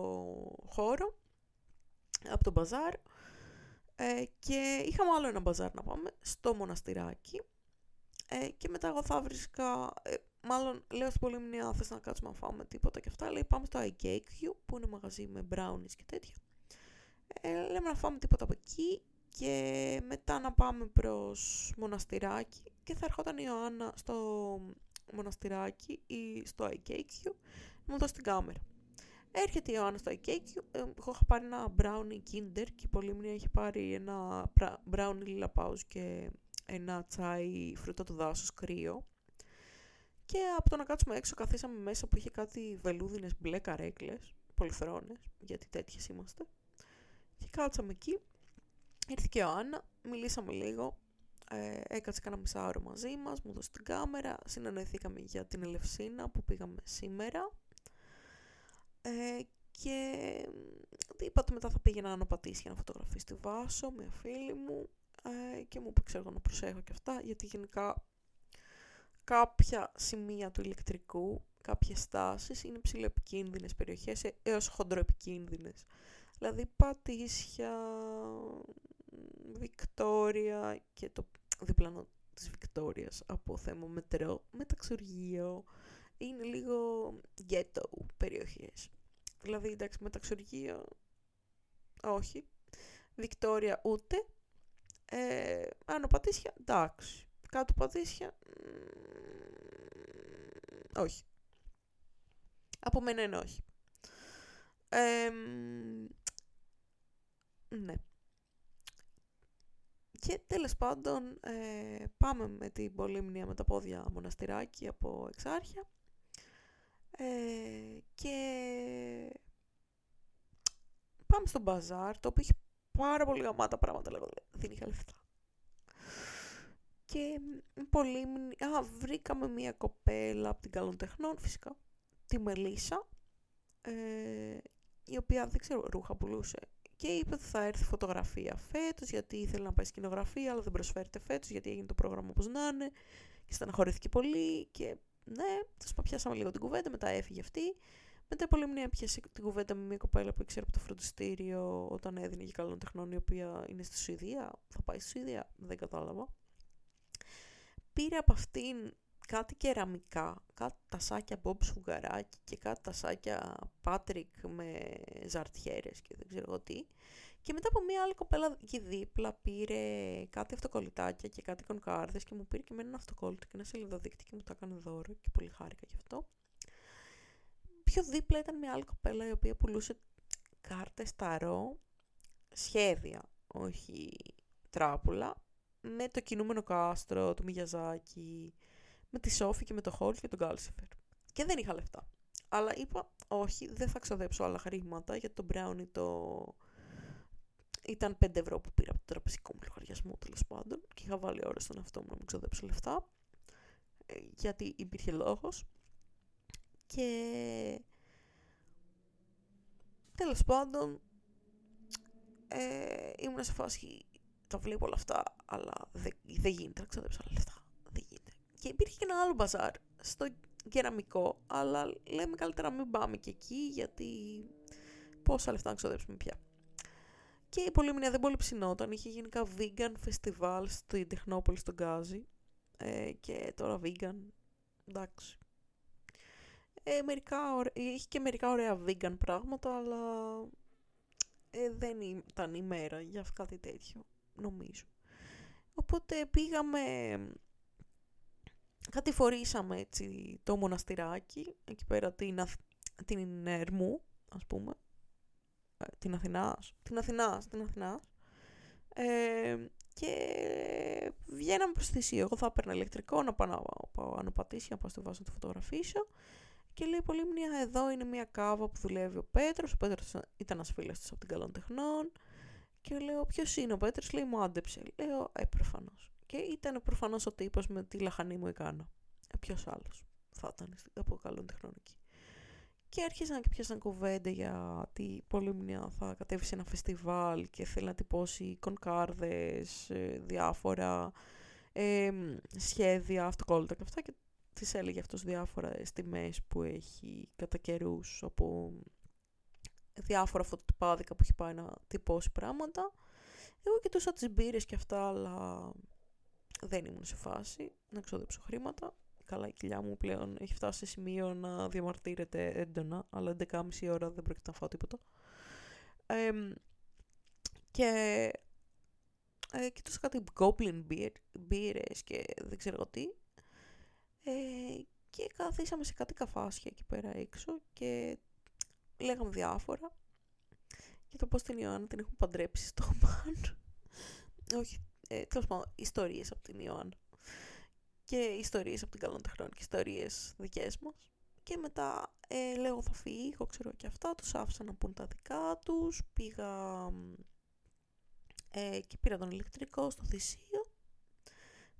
χώρο, από το μπαζάρ, ε, και είχαμε άλλο ένα μπαζάρ να πάμε, στο μοναστηράκι. Ε, και μετά εγώ θα βρίσκα, ε, μάλλον λέω στην Πολυμνία, θες να κάτσουμε να φάμε τίποτα και αυτά, λέει πάμε στο iCake που είναι μαγαζί με brownies και τέτοια. Ε, λέμε να φάμε τίποτα από εκεί και μετά να πάμε προς μοναστηράκι και θα ερχόταν η Ιωάννα στο μοναστηράκι ή στο iCake να μου δώσει την κάμερα. Έρχεται η Ιωάννα στο iCake, ε, εγώ είχα πάρει ένα brownie kinder και η Πολύμνια είχε πάρει ένα brownie lila pause και ένα τσάι φρούτα του δάσους κρύο. Και από το να κάτσουμε έξω καθίσαμε μέσα που είχε κάτι βελούδινες μπλε καρέκλες, πολυθρόνες, γιατί τέτοιες είμαστε. Και κάτσαμε εκεί, ήρθε και ο Άννα, μιλήσαμε λίγο, ε, έκατσε κανένα μισάωρο μαζί μας, μου δώσε την κάμερα, συνεννοηθήκαμε για την Ελευσίνα που πήγαμε σήμερα. Ε, και είπα ότι μετά θα πήγαινα να πατήσει για να φωτογραφίσει τη Βάσο, μια φίλη μου, ε, και μου είπε ξέρω να προσέχω και αυτά, γιατί γενικά κάποια σημεία του ηλεκτρικού, κάποιες στάσεις είναι ψηλοεπικίνδυνες περιοχές ε, έως χοντροεπικίνδυνες. Δηλαδή Πατήσια, Βικτόρια και το διπλανό της Βικτόριας από θέμα μετρό, μεταξουργείο, είναι λίγο ghetto περιοχές. Δηλαδή εντάξει μεταξουργείο όχι, Βικτόρια ούτε, ε, άνω Πατήσια εντάξει, κάτω Πατήσια όχι. Από μένα είναι όχι. Ναι. Και τέλος πάντων ε, πάμε με την Πολύμνια με τα πόδια μοναστηράκι από Εξάρχεια ε, και πάμε στο μπαζάρ το οποίο έχει πάρα πολύ γαμάτα πράγματα λέγω, δεν είχα λεφτά. Και πολύ... Α, βρήκαμε μια κοπέλα από την Καλών Τεχνών, φυσικά, τη Μελίσσα, ε, η οποία δεν ξέρω, ρούχα πουλούσε. Και είπε ότι θα έρθει φωτογραφία φέτος, γιατί ήθελε να πάει σκηνογραφία, αλλά δεν προσφέρεται φέτος, γιατί έγινε το πρόγραμμα όπως να είναι. Και στεναχωρήθηκε πολύ. Και ναι, θα πιάσαμε λίγο την κουβέντα, μετά έφυγε αυτή. Μετά πολύ μνήμα πιάσε την κουβέντα με μια κοπέλα που ήξερε από το φροντιστήριο όταν έδινε για καλών τεχνών, η οποία είναι στη Σουηδία. Θα πάει στη Σουηδία, δεν κατάλαβα πήρε από αυτήν κάτι κεραμικά, κάτι τασάκια Bob Σουγαράκι και κάτι τασάκια Patrick με ζαρτιέρες και δεν ξέρω εγώ τι. Και μετά από μια άλλη κοπέλα εκεί δίπλα πήρε κάτι αυτοκολλητάκια και κάτι κονκάρδες και μου πήρε και με ένα αυτοκόλλητο και ένα σελίδα-δίκτυο και μου το έκανε δώρο και πολύ χάρηκα γι' αυτό. Πιο δίπλα ήταν μια άλλη κοπέλα η οποία πουλούσε κάρτες ταρό, σχέδια, όχι τράπουλα, με το κινούμενο κάστρο, του Μιγιαζάκη, με τη Σόφη και με το Χόλ και τον Γκάλσιφερ. Και δεν είχα λεφτά. Αλλά είπα, όχι, δεν θα ξοδέψω άλλα χρήματα, γιατί το Brownie το... Ήταν 5 ευρώ που πήρα από το τραπεζικό μου λογαριασμό τέλος πάντων και είχα βάλει ώρα στον εαυτό μου να μην ξοδέψω λεφτά ε, γιατί υπήρχε λόγος και τέλος πάντων ε, ήμουν σε φάση τα βλέπω όλα αυτά αλλά δεν, δεν γίνεται να ξοδέψω άλλα λεφτά δεν γίνεται και υπήρχε και ένα άλλο μπαζάρ στο κεραμικό, αλλά λέμε καλύτερα μην πάμε και εκεί, γιατί πόσα λεφτά να ξοδέψουμε πια. Και η Πολύμνια δεν πολύ ψινόταν, είχε γενικά vegan festival στην Τεχνόπολη στον Γκάζι ε, και τώρα vegan, εντάξει. Ε, μερικά, είχε και μερικά ωραία vegan πράγματα, αλλά ε, δεν ήταν η μέρα για κάτι τέτοιο, νομίζω. Οπότε πήγαμε κατηφορήσαμε έτσι το μοναστηράκι, εκεί πέρα την, Αθ... την Ερμού, ας πούμε, ε, την Αθηνάς, την Αθηνάς, την Αθηνάς, ε, και βγαίναμε προς θυσίο. Εγώ θα έπαιρνα ηλεκτρικό να πάω να πάω να πατήσει, να πάω στη βάση να το φωτογραφίσω. Και λέει πολύ μνήμα, εδώ είναι μια κάβα που δουλεύει ο Πέτρος. Ο Πέτρος ήταν ένας φίλος της από την Καλών Τεχνών. Και λέω, ποιος είναι ο Πέτρος, λέει, μου άντεψε. Λέω, ε, προφανώς. Και ήταν προφανώς ο τύπος με τη λαχανή μου έκανα. Ε, ποιος άλλος θα ήταν από καλών τεχνών εκεί. Και άρχισαν και πιάσαν κουβέντα για τη Πολύμνια θα κατέβει σε ένα φεστιβάλ και θέλει να τυπώσει κονκάρδες, ε, διάφορα ε, σχέδια, αυτοκόλλητα και αυτά και της έλεγε αυτός διάφορα τιμές που έχει κατά καιρούς από διάφορα φωτοτυπάδικα που έχει πάει να τυπώσει πράγματα. Εγώ κοιτούσα τις μπύρες και αυτά, αλλά δεν ήμουν σε φάση να ξοδέψω χρήματα. Καλά, η κοιλιά μου πλέον έχει φτάσει σε σημείο να διαμαρτύρεται έντονα, αλλά 11.30 ώρα δεν πρόκειται να φάω τίποτα. Ε, και ε, κοιτούσα κάτι goblin beer, μπύρες και δεν ξέρω τι. Ε, και καθίσαμε σε κάτι καφάσια εκεί πέρα έξω και λέγαμε διάφορα για το πώς την Ιωάννα την έχουν παντρέψει στο μαν. Όχι, ε, τέλος πάντων, ιστορίες από την Ιωάννα. Και ιστορίες από την Καλών Τεχνών και ιστορίες δικές μας. Και μετά ε, λέω θα φύγω, ξέρω και αυτά, τους άφησα να πούν τα δικά τους, πήγα ε, και πήρα τον ηλεκτρικό στο Θησίο,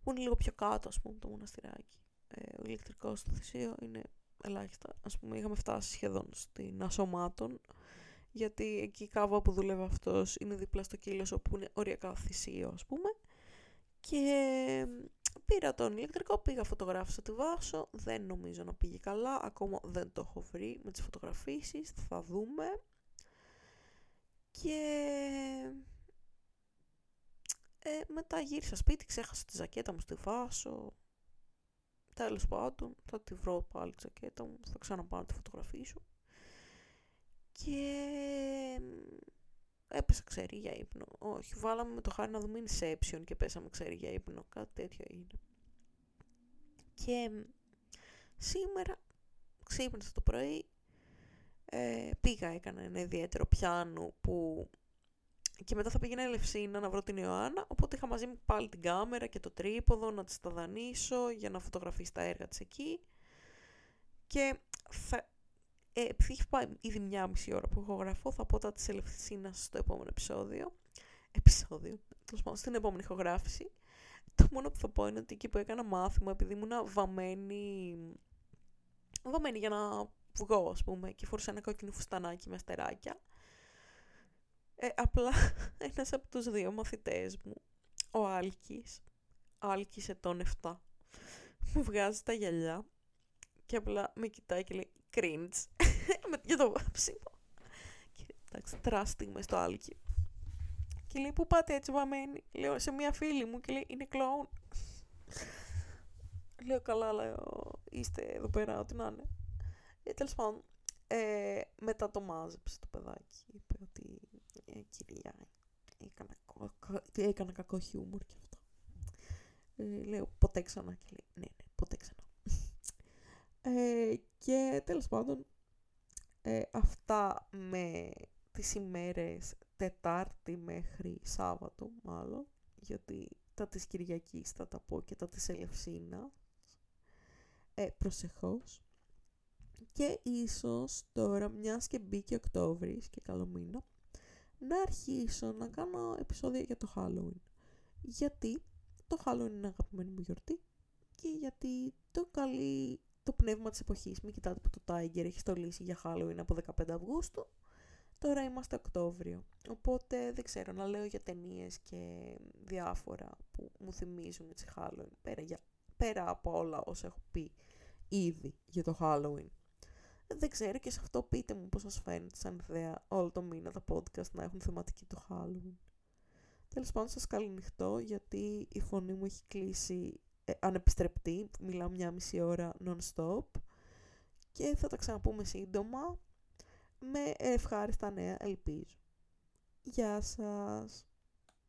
που είναι λίγο πιο κάτω ας πούμε το μοναστηράκι. Ε, ο ηλεκτρικός στο Θησίο είναι ελάχιστα, ας πούμε είχαμε φτάσει σχεδόν στην Ασωμάτων, γιατί εκεί η κάβα που δουλεύει αυτός είναι δίπλα στο κύλος όπου είναι οριακά θυσίο ας πούμε. Και πήρα τον ηλεκτρικό, πήγα φωτογράφησα τη Βάσο, δεν νομίζω να πήγε καλά, ακόμα δεν το έχω βρει με τις φωτογραφίσεις, θα δούμε. Και ε, μετά γύρισα σπίτι, ξέχασα τη ζακέτα μου στη Βάσο, τέλος πάντων θα τη βρω πάλι τη ζακέτα μου, θα ξαναπάω να τη φωτογραφίσω και έπεσα ξέρει για ύπνο. Όχι, βάλαμε με το χάρη να δούμε Inception και πέσαμε ξέρει για ύπνο. Κάτι τέτοιο είναι. Και σήμερα ξύπνησα το πρωί, ε, πήγα, έκανα ένα ιδιαίτερο πιάνο που και μετά θα πήγαινα Ελευσίνα να βρω την Ιωάννα, οπότε είχα μαζί μου πάλι την κάμερα και το τρίποδο να της τα δανείσω για να φωτογραφίσει τα έργα της εκεί. Και θα, ε, επειδή έχει πάει ήδη μια μισή ώρα που έχω γραφώ, θα πω τα της Ελευσίνας στο επόμενο επεισόδιο. Επεισόδιο, τέλος πάντων, στην επόμενη ηχογράφηση. Το μόνο που θα πω είναι ότι εκεί που έκανα μάθημα, επειδή ήμουν βαμμένη, βαμμένη για να βγω, ας πούμε, και φορούσα ένα κόκκινο φουστανάκι με αστεράκια, ε, απλά ένας από τους δύο μαθητές μου, ο Άλκης, Άλκης ετών 7, μου βγάζει τα γυαλιά και απλά με κοιτάει και λέει cringe για το βάψιμο. Και εντάξει, τράστη με στο άλκι. Και λέει, πού πάτε έτσι βαμμένοι. Λέω, σε μια φίλη μου και λέει, είναι κλόουν. λέω, καλά, λέω, είστε εδώ πέρα, ό,τι να είναι. Ε, τέλος πάντων, ε, μετά το μάζεψε το παιδάκι. Είπε ότι, ε, κυρία, έκανα, έκανα κακό χιούμορ και αυτό. Ε, λέω, ποτέ ξανά. Και λέει, ναι, ναι, ποτέ ξανά. Ε, και τέλος πάντων, ε, αυτά με τις ημέρες Τετάρτη μέχρι Σάββατο μάλλον, γιατί τα της Κυριακής θα τα πω και τα της Ελευσίνα, ε, προσεχώς. Και ίσως τώρα, μιας και μπήκε Οκτώβρης και καλό μήνα, να αρχίσω να κάνω επεισόδια για το Halloween. Γιατί το Halloween είναι αγαπημένη μου γιορτή και γιατί το καλεί το πνεύμα της εποχής. Μην κοιτάτε που το Tiger έχει στολίσει για Halloween από 15 Αυγούστου. Τώρα είμαστε Οκτώβριο. Οπότε δεν ξέρω να λέω για ταινίες και διάφορα που μου θυμίζουν έτσι Halloween. Πέρα, για, πέρα από όλα όσα έχω πει ήδη για το Halloween. Δεν ξέρω και σε αυτό πείτε μου πώς σας φαίνεται σαν ιδέα όλο το μήνα τα podcast να έχουν θεματική το Halloween. Τέλος πάντων σας καληνυχτώ γιατί η φωνή μου έχει κλείσει ε, ανεπιστρεπτή, μιλάω μια μισή ώρα non-stop και θα τα ξαναπούμε σύντομα με ευχάριστα νέα ελπίζω. Γεια σας!